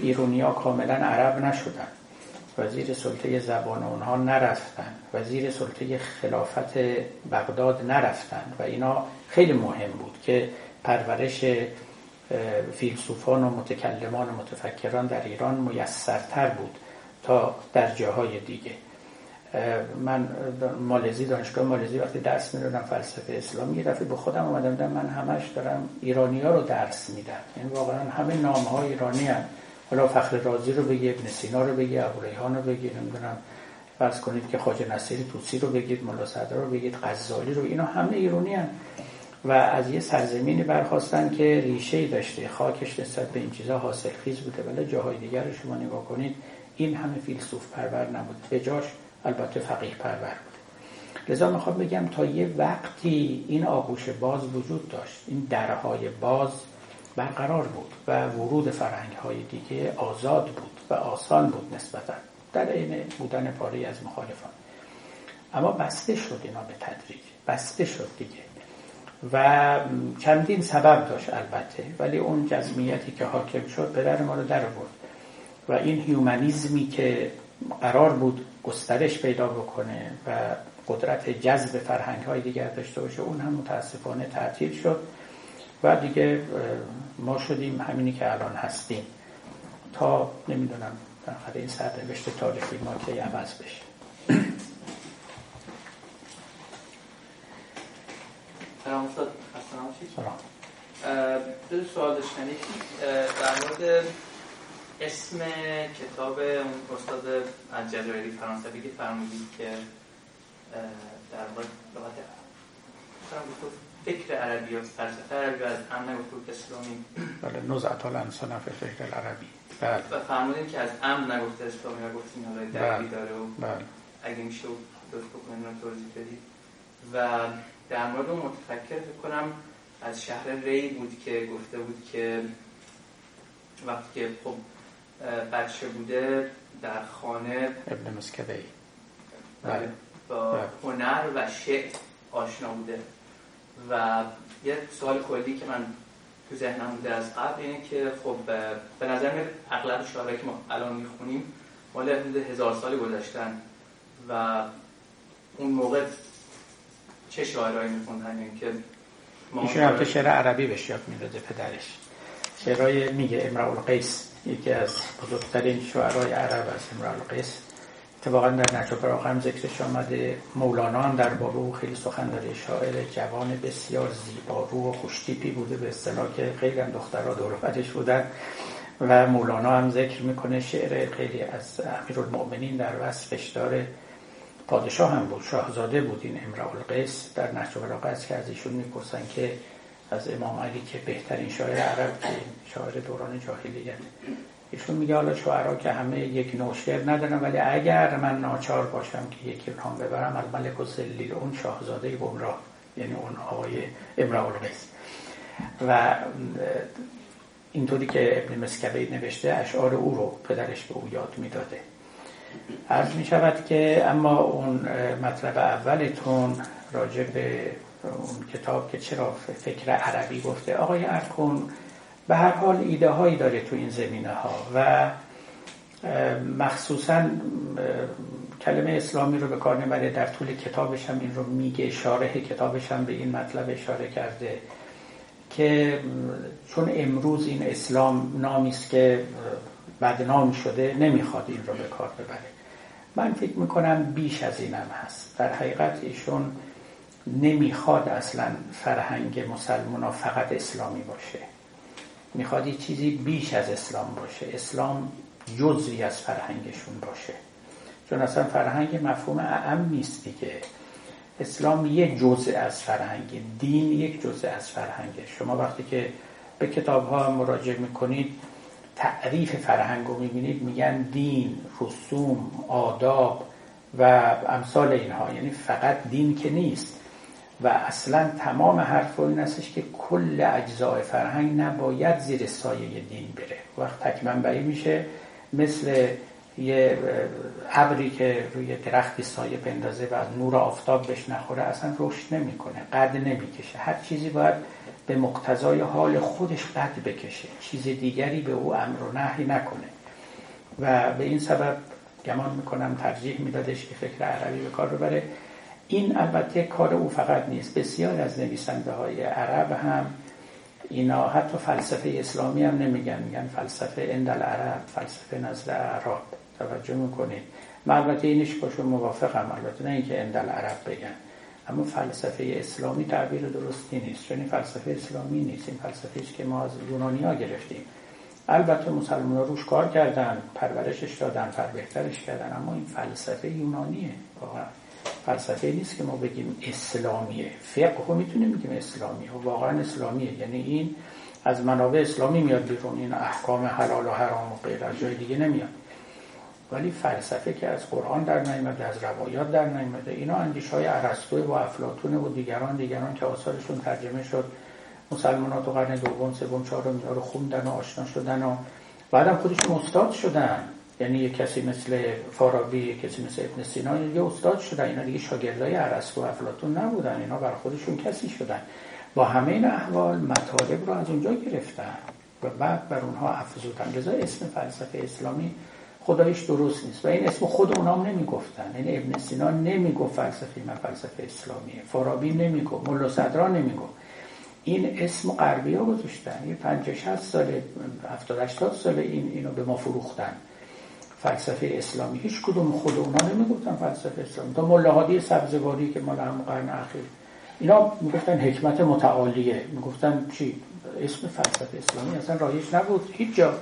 ایرونیا کاملا عرب نشدن. وزیر سلطه زبان اونها نرفتن. وزیر سلطه خلافت بغداد نرفتن. و اینا خیلی مهم بود که پرورش فیلسوفان و متکلمان و متفکران در ایران میسرتر بود تا در جاهای دیگه من مالزی دانشگاه مالزی وقتی درس می‌دادم فلسفه اسلامی دفعه به خودم اومدم من همش دارم ایرانی ها رو درس میدم یعنی واقعا همه نام ها ایرانی هم. حالا فخر رازی رو بگی ابن سینا رو بگی ابو ریحان رو بگی نمی‌دونم فرض کنید که خواجه نصیری توسی رو بگید ملا صدر رو بگید غزالی رو اینا همه ایرانی هم. و از یه سرزمینی برخواستن که ریشه داشته خاکش نسبت به این چیزا حاصل خیز بوده. ولی جاهای دیگر رو شما نگاه کنید این همه فیلسوف پرور نبود به جاش البته فقیه پرور بود لذا می‌خوام بگم تا یه وقتی این آغوش باز وجود داشت این درهای باز برقرار بود و ورود فرهنگ های دیگه آزاد بود و آسان بود نسبتا در عین بودن پاره از مخالفان. اما بسته شد اینا به تدریج. بسته شد دیگه. و چندین سبب داشت البته ولی اون جزمیتی که حاکم شد پدر ما رو در بود و این هیومانیزمی که قرار بود گسترش پیدا بکنه و قدرت جذب فرهنگ های دیگر داشته باشه اون هم متاسفانه تعطیل شد و دیگه ما شدیم همینی که الان هستیم. تا نمی‌دونم در این سرنوشت تاریخی ما که عوض بشه. سلام. استاد دو سوال داشتن در مورد اسم کتاب اون استاد الجزایری فرانسوی که فرمودید که در لغت فکر عربی و فلسفه عربی از امن نگفت اسلامی. بله نزعت فی فکر العربی. بله. و فرمودین که از امن نگفته اسلامی و گفتین حالا دربی بله. داره و بله. اگه میشه لطف بکنین رو توضیح بدید. و در مورد اون متفکر فکر کنم از شهر ری بود که گفته بود که وقتی که خب بچه بوده در خانه ابن مسکبی بله با بله. هنر و شعر آشنا بوده و یه سوال کلی که من تو ذهنم بوده از قبل اینه که خب به نظر میاد اغلب شعرهایی که ما الان می‌خونیم مال هزار سالی گذاشتن و اون موقع چه شاعرایی میخوندن یعنی که ایشون هم شعر عربی بهش یاد می‌داده پدرش. شعرهای میگه امرال القیس یکی از بزرگترین شعرهای عرب از امرال القیس. اتفاقا در نجف هم ذکرش آمده. مولانا هم در بارو خیلی سخن داره شاعر جوان بسیار زیبارو و خوشتیپی بوده به اصطلاح که خیلی هم دخترها دور بودن. و مولانا هم ذکر می‌کنه شعر خیلی از امیرالمؤمنین در وصفش داره. پادشاه هم بود شاهزاده بود این امرال القیس. در نهج البلاغه است که از ایشون می‌پرسن که از امام علی که بهترین شاعر عرب که شاعر دوران جاهلیت. ایشون میگه حالا شعرا که همه یک نوع شعر ولی اگر من ناچار باشم که یکی نام ببرم از ملک و سلیل اون شاهزاده گمراه یعنی اون آقای امرال القیس. و اینطوری که ابن مسکبی نوشته اشعار او رو پدرش به او یاد می‌داده. عرض می شود که اما اون مطلب اولتون راجع به اون کتاب که چرا فکر عربی گفته. آقای ارکون به هر حال ایده هایی داره تو این زمینه ها و مخصوصا کلمه اسلامی رو به کار نبره در طول کتابش هم این رو میگه شارح کتابش هم به این مطلب اشاره کرده که چون امروز این اسلام نامی است که بدنام شده نمی‌خواد این رو به کار ببره. من فکر می‌کنم بیش از اینم هست. در حقیقت ایشون نمی‌خواد اصلا فرهنگ مسلمان فقط اسلامی باشه. می‌خواد یه چیزی بیش از اسلام باشه. اسلام جزئی از فرهنگشون باشه. چون اصلا فرهنگ مفهوم اعم نیست دیگه. اسلام یه جزء از فرهنگ دین یک جزء از فرهنگه. شما وقتی که به کتاب ها مراجعه می‌کنید تعریف فرهنگ رو می‌بینید میگن دین رسوم آداب و امثال اینها. یعنی فقط دین که نیست. و اصلا تمام حرف این استش که کل اجزای فرهنگ نباید زیر سایه دین بره. وقت تکمنبعی میشه مثل یه ابری که روی درختی سایه بندازه و نور آفتاب بهش نخوره اصلا رشد نمی‌کنه قد نمی‌کشه. هر چیزی باید به مقتضای حال خودش قد بکشه. چیز دیگری به او امر و نهی نکنه. و به این سبب گمان می‌کنم ترجیح میدادش که فکر عربی به کار ببره. این البته کار او فقط نیست. بسیار از نویسنده های عرب هم اینا حتی فلسفه اسلامی هم نمیگن. میگن فلسفه اندل عرب فلسفه نزد عرب. توجه می‌کنید. من البته اینش باشون موافقم. البته نه اینکه اندل عرب بگن. اما فلسفه اسلامی تعبیر درستی نیست. چون این فلسفه اسلامی نیست. این فلسفه است که ما از یونانی گرفتیم. البته مسلمان ها روش کار کردن پرورشش دادن پر بهترش کردن اما این فلسفه یونانیه. واقعا فلسفه نیست که ما بگیم اسلامیه. فقه رو می‌تونیم بگیم اسلامیه. واقعا اسلامیه. یعنی این از منابع اسلامی میاد بیرون. این احکام حلال و حرام و غیر جای دیگه نمیاد. ولی فلسفه که از قرآن در نیامده از روایات در نیامده اینا اندیش های و افلاتون و دیگران دیگران که آثارشون ترجمه شد. مسلمانات و قرن دوم سوم چهارم رو خوندن و آشنا شدن و بعدم خودشون استاد شدن. یعنی یه کسی مثل فارابی کسی مثل ابن سینا یه استاد شدن. اینا دیگه شاگردای ارسطو و افلاطون نبودن. اینا بر خودشون کسی شدن. با همه این احوال مطالب رو از اونجا گرفتن و بعد بر اونها افزودن. لذا اسم فلسفه اسلامی خدایش درست نیست. و این اسم خود اونام نمی‌گفتن. یعنی ابن سینا نمی‌گفت فلسفه من فلسفه اسلامیه. فارابی نمی‌گفت. ملا صدرا نمی‌گفت. این اسم غربی ها گذاشتن. یه 50 60 سال 70 80 سال این اینو به ما فروختن. فلسفه اسلامی. هیچ کدوم خود اونا نمی‌گفتن فلسفه اسلامی. تا ملاحادی سبزواری که مال هم قرن اخیر. اینا می‌گفتن حکمت متعالیه. می‌گفتن چی؟ اسم فلسفه اسلامی اصلا رایج نبود. هیچ جا.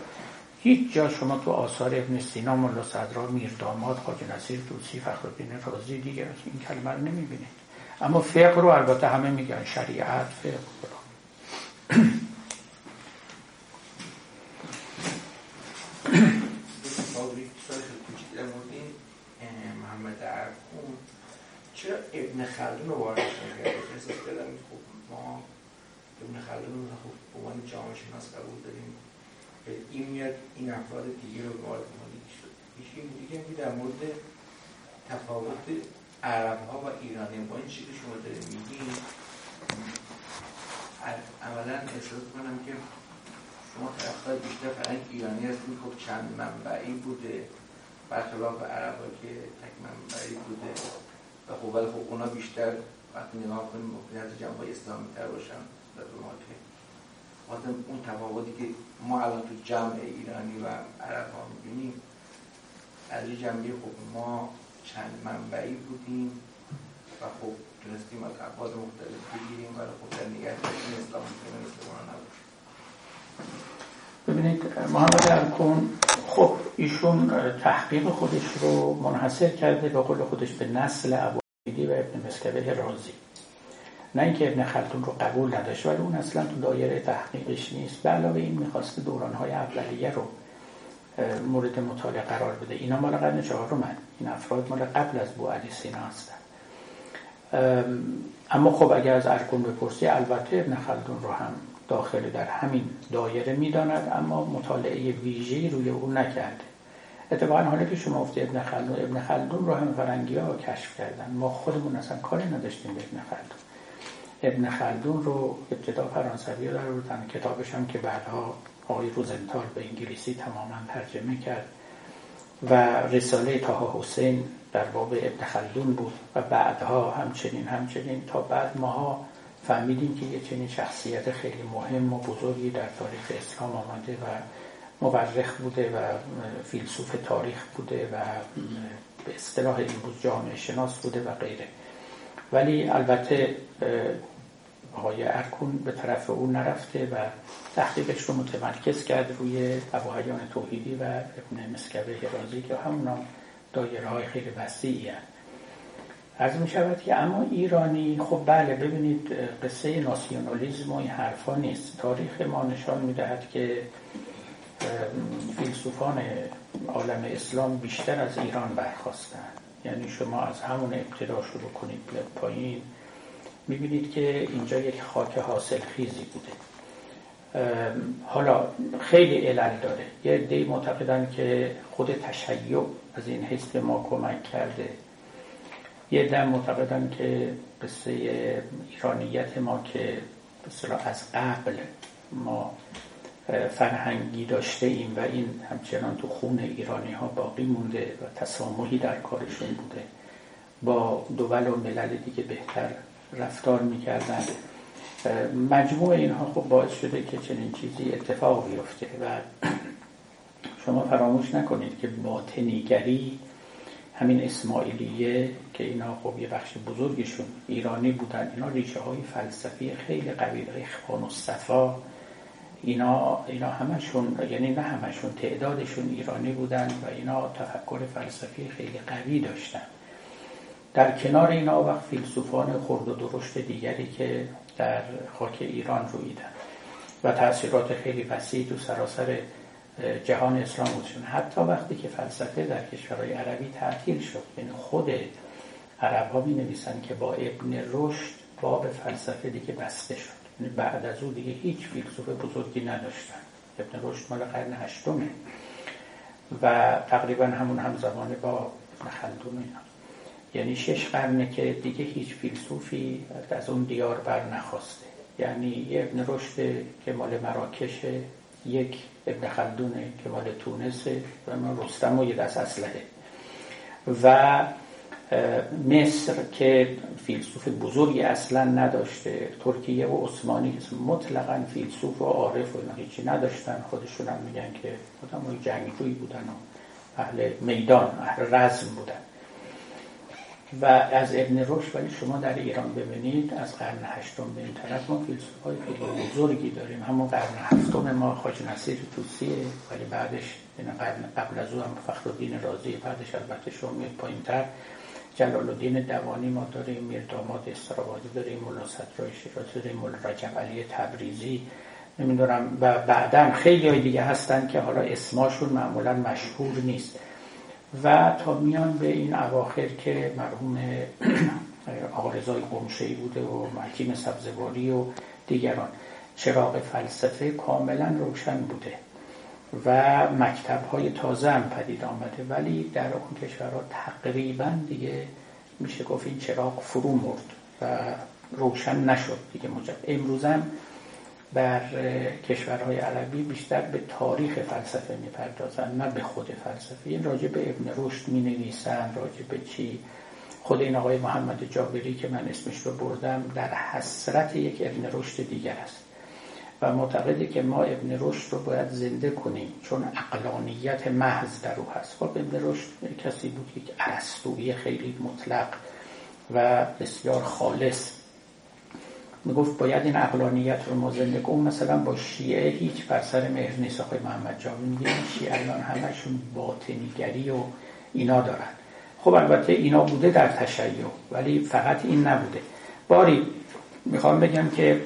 هیچ جا شما تو آثار ابن سینا ملا صدرا میرداماد خواجه نصیر دوسی فخرالدین رازی دیگه این کلمه رو نمی‌بینید. اما فقه رو البته همه میگن. شریعت فقه. چرا ابن خلدون رو وارد کرده احساس کردم خب ما ابن خلدون رو خب به عنوان جامعه شناس قبول داریم. این میاد این افراد دیگه رو وارد کنید شد این دیگه می در مورد تفاوت عرب ها و ایرانی با این چیزی که شما دارید میگین اولا احساس کنم که شما طرفدار بیشتر فرنگ ایرانی هستید خب چند منبعی بوده. برخلاف عرب که تک منبعی بوده. و خب ولی خب اونا بیشتر وقتی نگاه کنیم ممکن از جنبه اسلامی تر باشن. در ما که اون تفاوتی که ما الان تو جمع ایرانی و عرب ها می‌بینیم. از یه جنبه خب ما چند منبعی بودیم و خب تونستیم از ابعاد مختلف بگیریم ولی خب در نگه اسلام نبود ببینید محمد ارکون خب ایشون تحقیق خودش رو منحصر کرده به قول خودش به نسل ابوعیدی و ابن مسکبه رازی. نه اینکه ابن خلدون رو قبول نداشت ولی اون اصلا تو دایره تحقیقش نیست. به علاوه این می‌خواسته دورانهای اولیه رو مورد مطالعه قرار بده. اینا مال قرن چهارم این افراد مال قبل از بو علی سینا هستن. اما خب اگر از ارکون بپرسی البته ابن خلدون رو هم داخل در همین دایره می‌داند اما مطالعه ویژه‌ای روی او نکرده. اتفاقا حالا که شما افتی ابن خلدون ابن خلدون رو هم فرنگی ها کشف کردن. ما خودمون اصلا کاری نداشتیم به ابن خلدون. ابن خلدون رو ابتدا فرانسوی در بودن کتابش هم که بعدها آقای روزنتال به انگلیسی تماما ترجمه کرد و رساله تاها حسین در باب ابن خلدون بود و بعدها همچنین همچنین تا بعد ماها فهمیدیم که یه چنین شخصیت خیلی مهم و بزرگی در تاریخ اسلام آمده و مورخ بوده و فیلسوف تاریخ بوده و به اصطلاح بود جامعه شناس بوده و غیره. ولی البته آقای ارکون به طرف او نرفته و تحقیقش رو متمرکز کرد روی ابوحیان توحیدی و ابن مسکبه رازی که همونا دایره های خیلی وسیعی هست. از می شود که اما ایرانی خب بله ببینید قصه ناسیونالیزم و این حرفا نیست. تاریخ ما نشان می دهد که فیلسوفان عالم اسلام بیشتر از ایران برخواستن یعنی شما از همون ابتدا شروع کنید به پایین می‌بینید که اینجا یک خاک حاصل خیزی بوده حالا خیلی علل داره. یه دی معتقدن که خود تشیع از این حس به ما کمک کرده. یه دم معتقدن که قصه ایرانیت ما که بسیار از قبل ما فرهنگی داشته ایم و این همچنان تو خون ایرانی ها باقی مونده و تسامحی در کارشون بوده. با دول و ملل دیگه بهتر رفتار می‌کردن. مجموع اینها خب باعث شده که چنین چیزی اتفاق بیفته و شما فراموش نکنید که باطنیگری همین اسماعیلیه که اینا خب یه بخش بزرگشون ایرانی بودن. اینا ریشه های فلسفی خیلی قوی اخوان و صفا اینا, اینا همشون یعنی نه همشون تعدادشون ایرانی بودن و اینا تفکر فلسفی خیلی قوی داشتن. در کنار اینا وقت فیلسوفان خرد و درشت دیگری که در خاک ایران رویدن و تاثیرات خیلی وسیع تو سراسر جهان اسلام بودشون حتی وقتی که فلسفه در کشورهای عربی تعطیل شد یعنی خود عرب ها می نویسن که با ابن رشد باب فلسفه دیگه بسته شد. بعد از او دیگه هیچ فیلسوف بزرگی نداشتن. ابن رشد مال قرن هشتمه و تقریبا همون همزمانه با ابن خلدون یعنی شش قرنه که دیگه هیچ فیلسوفی از اون دیار بر نخواسته. یعنی یه ابن رشد که مال مراکشه یک ابن خلدونه که مال تونسه و ما رستم و یه دست اسلحه. و مصر که فیلسوف بزرگی اصلا نداشته ترکیه و عثمانی مطلقا فیلسوف و عارف و هیچی نداشتن. خودشون هم میگن که خودم جنگجوی بودن و اهل میدان اهل رزم بودن. و از ابن رشد ولی شما در ایران ببینید از قرن هشتم به این طرف ما فیلسوف های خیلی بزرگی داریم. همون قرن هفتم ما خاج نصیر توسیه ولی بعدش این قرن قبل از او هم فخرالدین رازی بعدش البته شما میاد پایین تر جلال الدین دوانی ما داریم میر داماد استرابادی داریم مولا صدرای شیرازی داریم مولا رجب علی تبریزی. نمی‌دونم و بعدا خیلی های دیگه هستن که حالا اسماشون معمولا مشهور نیست. و تا میان به این اواخر که مرحوم آقا رضای قمشهی بوده و محکیم سبزواری و دیگران چراغ فلسفه کاملا روشن بوده. و مکتب های تازه هم پدید آمده ولی در اون کشورها تقریبا دیگه میشه گفت این چراغ فرو مرد و روشن نشد دیگه مجد امروزم در کشورهای عربی بیشتر به تاریخ فلسفه می‌پردازن نه به خود فلسفه. این راجع به ابن رشد می نویسن راجع به چی؟ خود این آقای محمد جابری که من اسمش رو بردم در حسرت یک ابن رشد دیگر است. و معتقده که ما ابن رشد رو باید زنده کنیم چون اقلانیت محض در او هست. خب ابن رشد کسی بود که عرستوی خیلی مطلق و بسیار خالص. می‌گفت باید این اقلانیت رو ما زنده کنیم. مثلا با شیعه هیچ بر سر مهر نیست. آقای محمد جاوی میگه شیعیان همشون باطنیگری و اینا دارن. خب البته اینا بوده در تشیع ولی فقط این نبوده. باری می‌خوام بگم که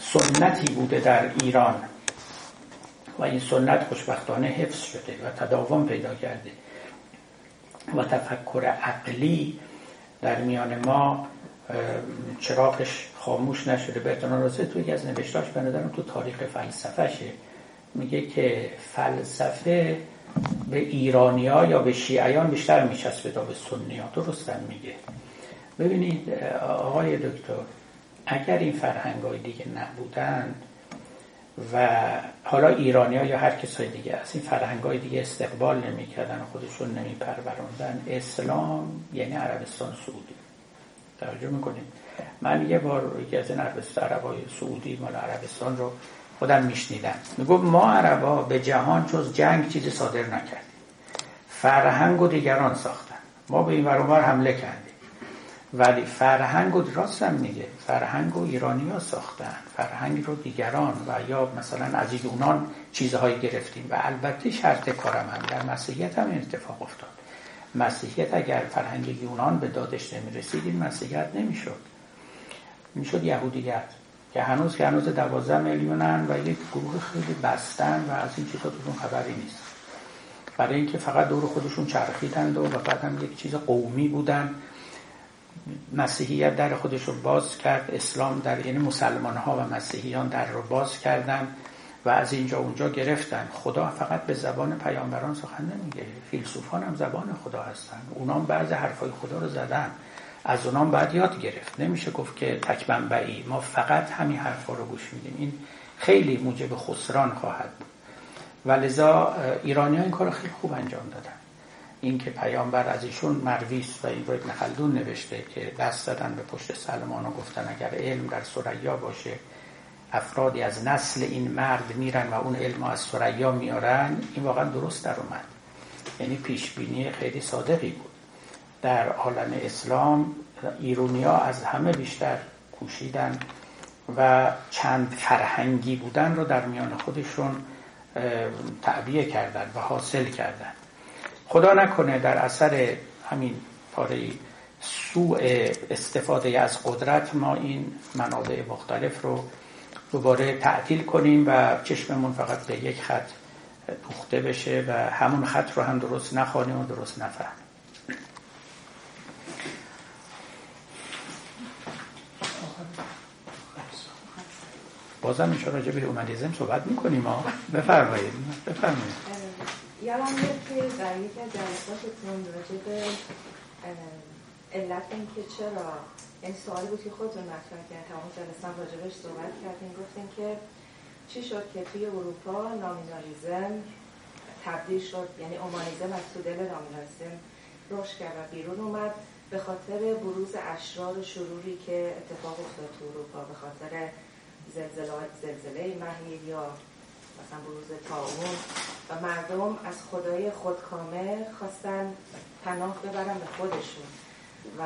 سنتی بوده در ایران. و این سنت خوشبختانه حفظ شده و تداوم پیدا کرده. و تفکر عقلی در میان ما چراغش خاموش نشده. برتون رازه تو یکی از نوشتاش به تو تاریخ فلسفهشه. میگه که فلسفه به ایرانیا یا به شیعیان بیشتر میچسبه تا به سنی ها درستن میگه. ببینید آقای دکتر اگر این فرهنگ های دیگه نبودن و حالا ایرانی ها یا هر کسای دیگه از این فرهنگ های دیگه استقبال نمی‌کردن خودشون نمیپروروندن اسلام یعنی عربستان سعودی. توجه می‌کنیم من یه بار یکی از این عربستان سعودی مال عربستان رو خودم میشنیدم. می‌گفت ما عربا به جهان جز جنگ چیزی صادر نکردیم. فرهنگ و دیگران ساختن. ما به این ورانور حمله کردیم. ولی فرهنگ و راستم میگه. فرهنگ و ایرانی ها ساختن. فرهنگ رو دیگران و یا مثلا از یونان چیزهایی گرفتیم. و البته شرط کارم هم. در مسیحیت هم اتفاق افتاد. مسیحیت اگر فرهنگ یونان به دادش نمی رسید این مسیحیت نمی شد می شد یهودیت. که هنوز که هنوز دوازده میلیونن و یک گروه خیلی بستن و از این چیزا تو خبری نیست. برای اینکه فقط دور خودشون چرخیدند و بعد هم یک چیز قومی بودن. مسیحیت در خودش رو باز کرد. اسلام در یعنی مسلمان ها و مسیحیان در رو باز کردن و از اینجا اونجا گرفتن. خدا فقط به زبان پیامبران سخن نمیگه. فیلسوفان هم زبان خدا هستن. اونام بعض حرفای خدا رو زدن. از اونام بعد یاد گرفت. نمیشه گفت که تک منبعی. ما فقط همین حرفا رو گوش میدیم. این خیلی موجب خسران خواهد بود. و لذا ایرانی ها این کار خیلی خوب انجام دادن. اینکه پیامبر از ایشون مرویس و این رو ابن خلدون نوشته که دست دادن به پشت سلمان و گفتن اگر علم در سریا باشه افرادی از نسل این مرد میرن و اون علم از سریا میارن این واقعا درست در اومد. یعنی پیشبینی خیلی صادقی بود. در عالم اسلام ایرونیا از همه بیشتر کوشیدن و چند فرهنگی بودن رو در میان خودشون تعبیه کردن و حاصل کردن. خدا نکنه در اثر همین پاره سوء استفاده از قدرت ما این منابع مختلف رو دوباره تعطیل کنیم و چشممون فقط به یک خط دوخته بشه و همون خط رو هم درست نخوانیم و درست نفهمیم بازم میشه راجع به اومانیزم صحبت می‌کنیم ها. بفرمایید. بفرمایید. یادم میاد که در یک جلساتتون راجع به علت اینکه چرا این سوالی بود که خودتون مطرح کرد تمام جلسه راجبش صحبت کردیم گفتیم که چی شد که توی اروپا نامینالیزم تبدیل شد یعنی اومانیزم از تو دل نامینالیزم رشد کرد و بیرون اومد به خاطر بروز اشرار شروری که اتفاق افتاد تو اروپا به خاطر زلزله, زلزله مهیر یا مثلا بروز تاون و مردم از خدای خودکامه خواستن پناه ببرن به خودشون. و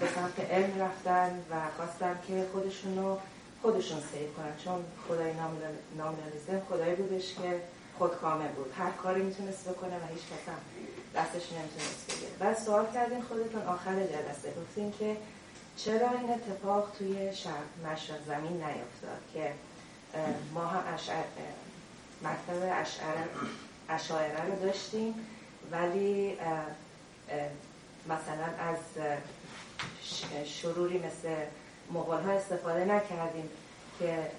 به سمت علم رفتن و خواستن که خودشون رو خودشون سیب کنن. چون خدای نامنالیزم خدایی بودش که خودکامه بود. هر کاری می‌تونست بکنه و هیچ کس هم دستش نمی‌تونست بگیره. بعد سوال کردین خودتون آخر جلسه. گفتین که چرا این اتفاق توی شرق مشرق زمین نیفتاد؟ که ما هم اشعر مکتب اشعره رو داشتیم ولی مثلا از شروری مثل مغول ها استفاده نکردیم که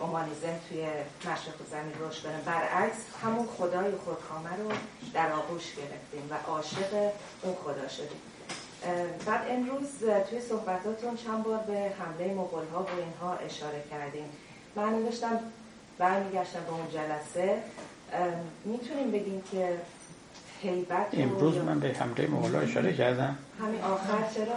اومانیزم توی مشرق زمین رشد کنه. برعکس همون خدای خودکامه رو در آغوش گرفتیم و عاشق اون خدا شدیم. بعد امروز توی صحبتاتون چند بار به حمله مغول ها و اینها اشاره کردیم. من نوشتم برمیگشتم به اون جلسه. می‌تونیم بگیم که هیبت امروز من به حمله مغول اشاره کردم. همین آخر چرا؟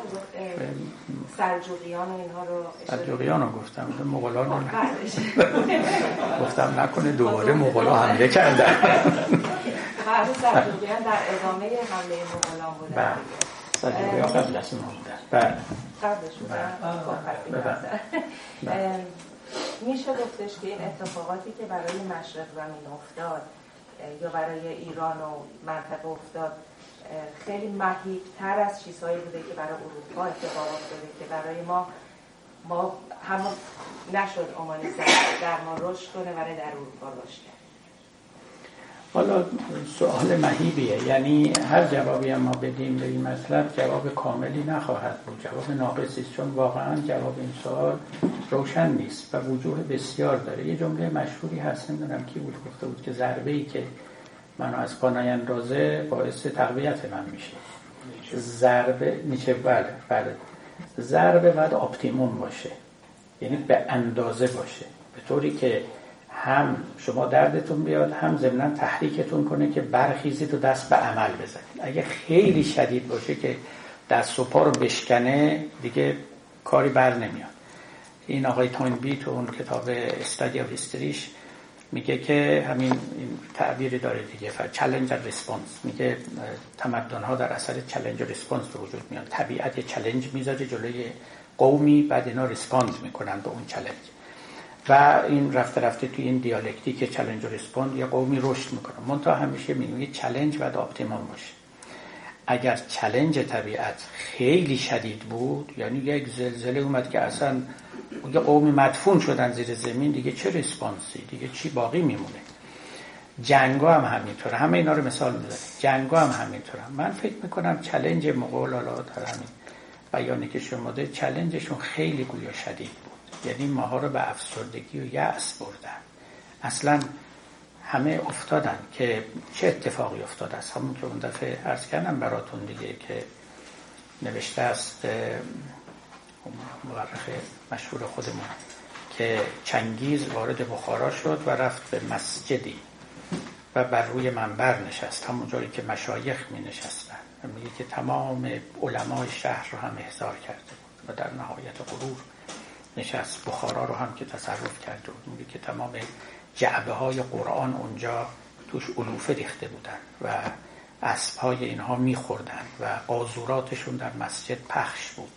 سلجوقیان و اینها رو سلجوقیان رو گفتم. مغولان رو خب، گفتم نکنه دوباره ها حمله کردن. بعد سلجوقیان در ادامه حمله مغولان بودن. بله. سلجوقیان قبل از ما بودن. بله. قبلش بودن بله. میشه گفتش که این اتفاقاتی که برای مشرق زمین افتاد یا برای ایران و منطقه افتاد خیلی مهیبتر از چیزهایی بوده که برای اروپا اتفاق افتاده که برای ما ما همون نشد امانی در ما رشد کنه برای در اروپا رشد حالا سوال مهیبیه. یعنی هر جوابی ما بدیم به این مطلب جواب کاملی نخواهد بود. جواب ناقصی چون واقعا جواب این سوال روشن نیست و وجوه بسیار داره. یه جمله مشهوری هست نمی‌دونم کی بود گفته بود که ضربه ای که منو از پانای اندازه باعث تقویت من میشه. ضربه نیچه بله بله. ضربه باید اپتیموم باشه یعنی به اندازه باشه. به طوری که هم شما دردتون بیاد هم ضمنا تحریکتون کنه که برخیزید و دست به عمل بزنید. اگه خیلی شدید باشه که دست و پا رو بشکنه دیگه کاری بر نمیاد. این آقای بی تو اون کتاب A Study of History ش میگه که همین این تعبیری داره دیگه. challenge response میگه تمدن ها در اثر challenge و response به وجود میاد طبیعت یه challenge می‌ذاره جلوی قومی بعد اینا response می‌کنن به اون challenge و این رفته رفته توی این دیالکتیک challenge و respond یه قومی رشد می‌کنه. منتها همیشه میگه challenge و optimum باشه. اگر challenge طبیعت خیلی شدید بود یعنی یک زلزله اومد که اصلا یه قومی مدفون شدن زیر زمین دیگه چه ریسپانسی دیگه چی باقی میمونه؟ جنگا هم همینطوره. همه اینا رو مثال می‌زنه جنگا هم همینطوره. من فکر می‌کنم چلنج مغول حالا همین بیانی که شما ده چلنجشون خیلی گویا شدید بود. یعنی ماها رو به افسردگی و یأس بردن. اصلا همه افتادن که چه اتفاقی افتاد است؟ همون که اون دفعه عرض کردم براتون دیگه که نوشته است مورخ مشهور خودمون که چنگیز وارد بخارا شد و رفت به مسجدی و بر روی منبر نشست همون جایی که مشایخ می نشستن و میگه که تمام علمای شهر رو هم احضار کرده بود و در نهایت غرور نشست بخارا رو هم که تصرف کرده بود. میگه که تمام جعبه های قرآن اونجا توش علوفه ریخته بودن و اسب های اینها میخوردن و قاضوراتشون در مسجد پخش بود.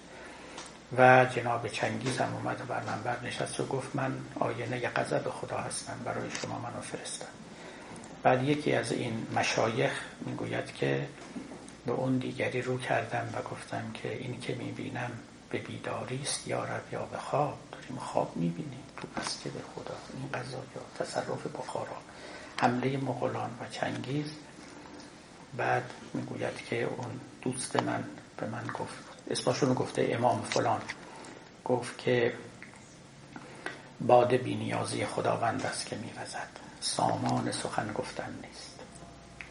و جناب چنگیز هم اومد بر نشست و گفت من آینه غضب خدا هستم برای شما منو فرستم. بعد یکی از این مشایخ می‌گوید که به اون دیگری رو کردم و گفتم که این که می‌بینم به بیداری است یا رب یا به خواب. داریم خواب می‌بینیم تو مسجد خدا. این قضا یا تصرف بخارا. حمله مغولان و چنگیز. بعد می‌گوید که اون دوست من به من گفت اسمشون گفته امام فلان. گفت که باد بینیازی خداوند است که میوزد. سامان سخن گفتن نیست.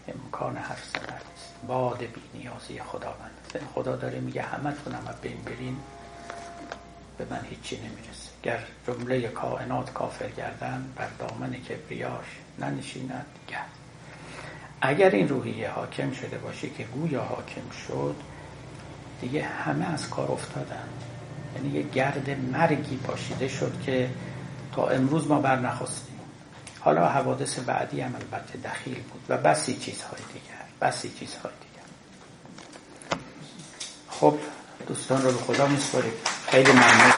امکان حرف زدن نیست. باد بینیازی خداوند. خدا داره میگه همه تونم بین برین. به من هیچی نمی‌رسه. گر جمله کائنات کافر گردن بر دامن کبریاش ننشیند گرد اگر این روحیه حاکم شده باشه که گویا حاکم شد دیگه همه از کار افتادن. یعنی یه گرد مرگی پاشیده شد که تا امروز ما بر نخواستیم حالا حوادث بعدی هم البته دخیل بود و بسی چیزهای دیگر بسی چیزهای دیگر خب دوستان رو به خدا میسپاریم. خیلی ممنون.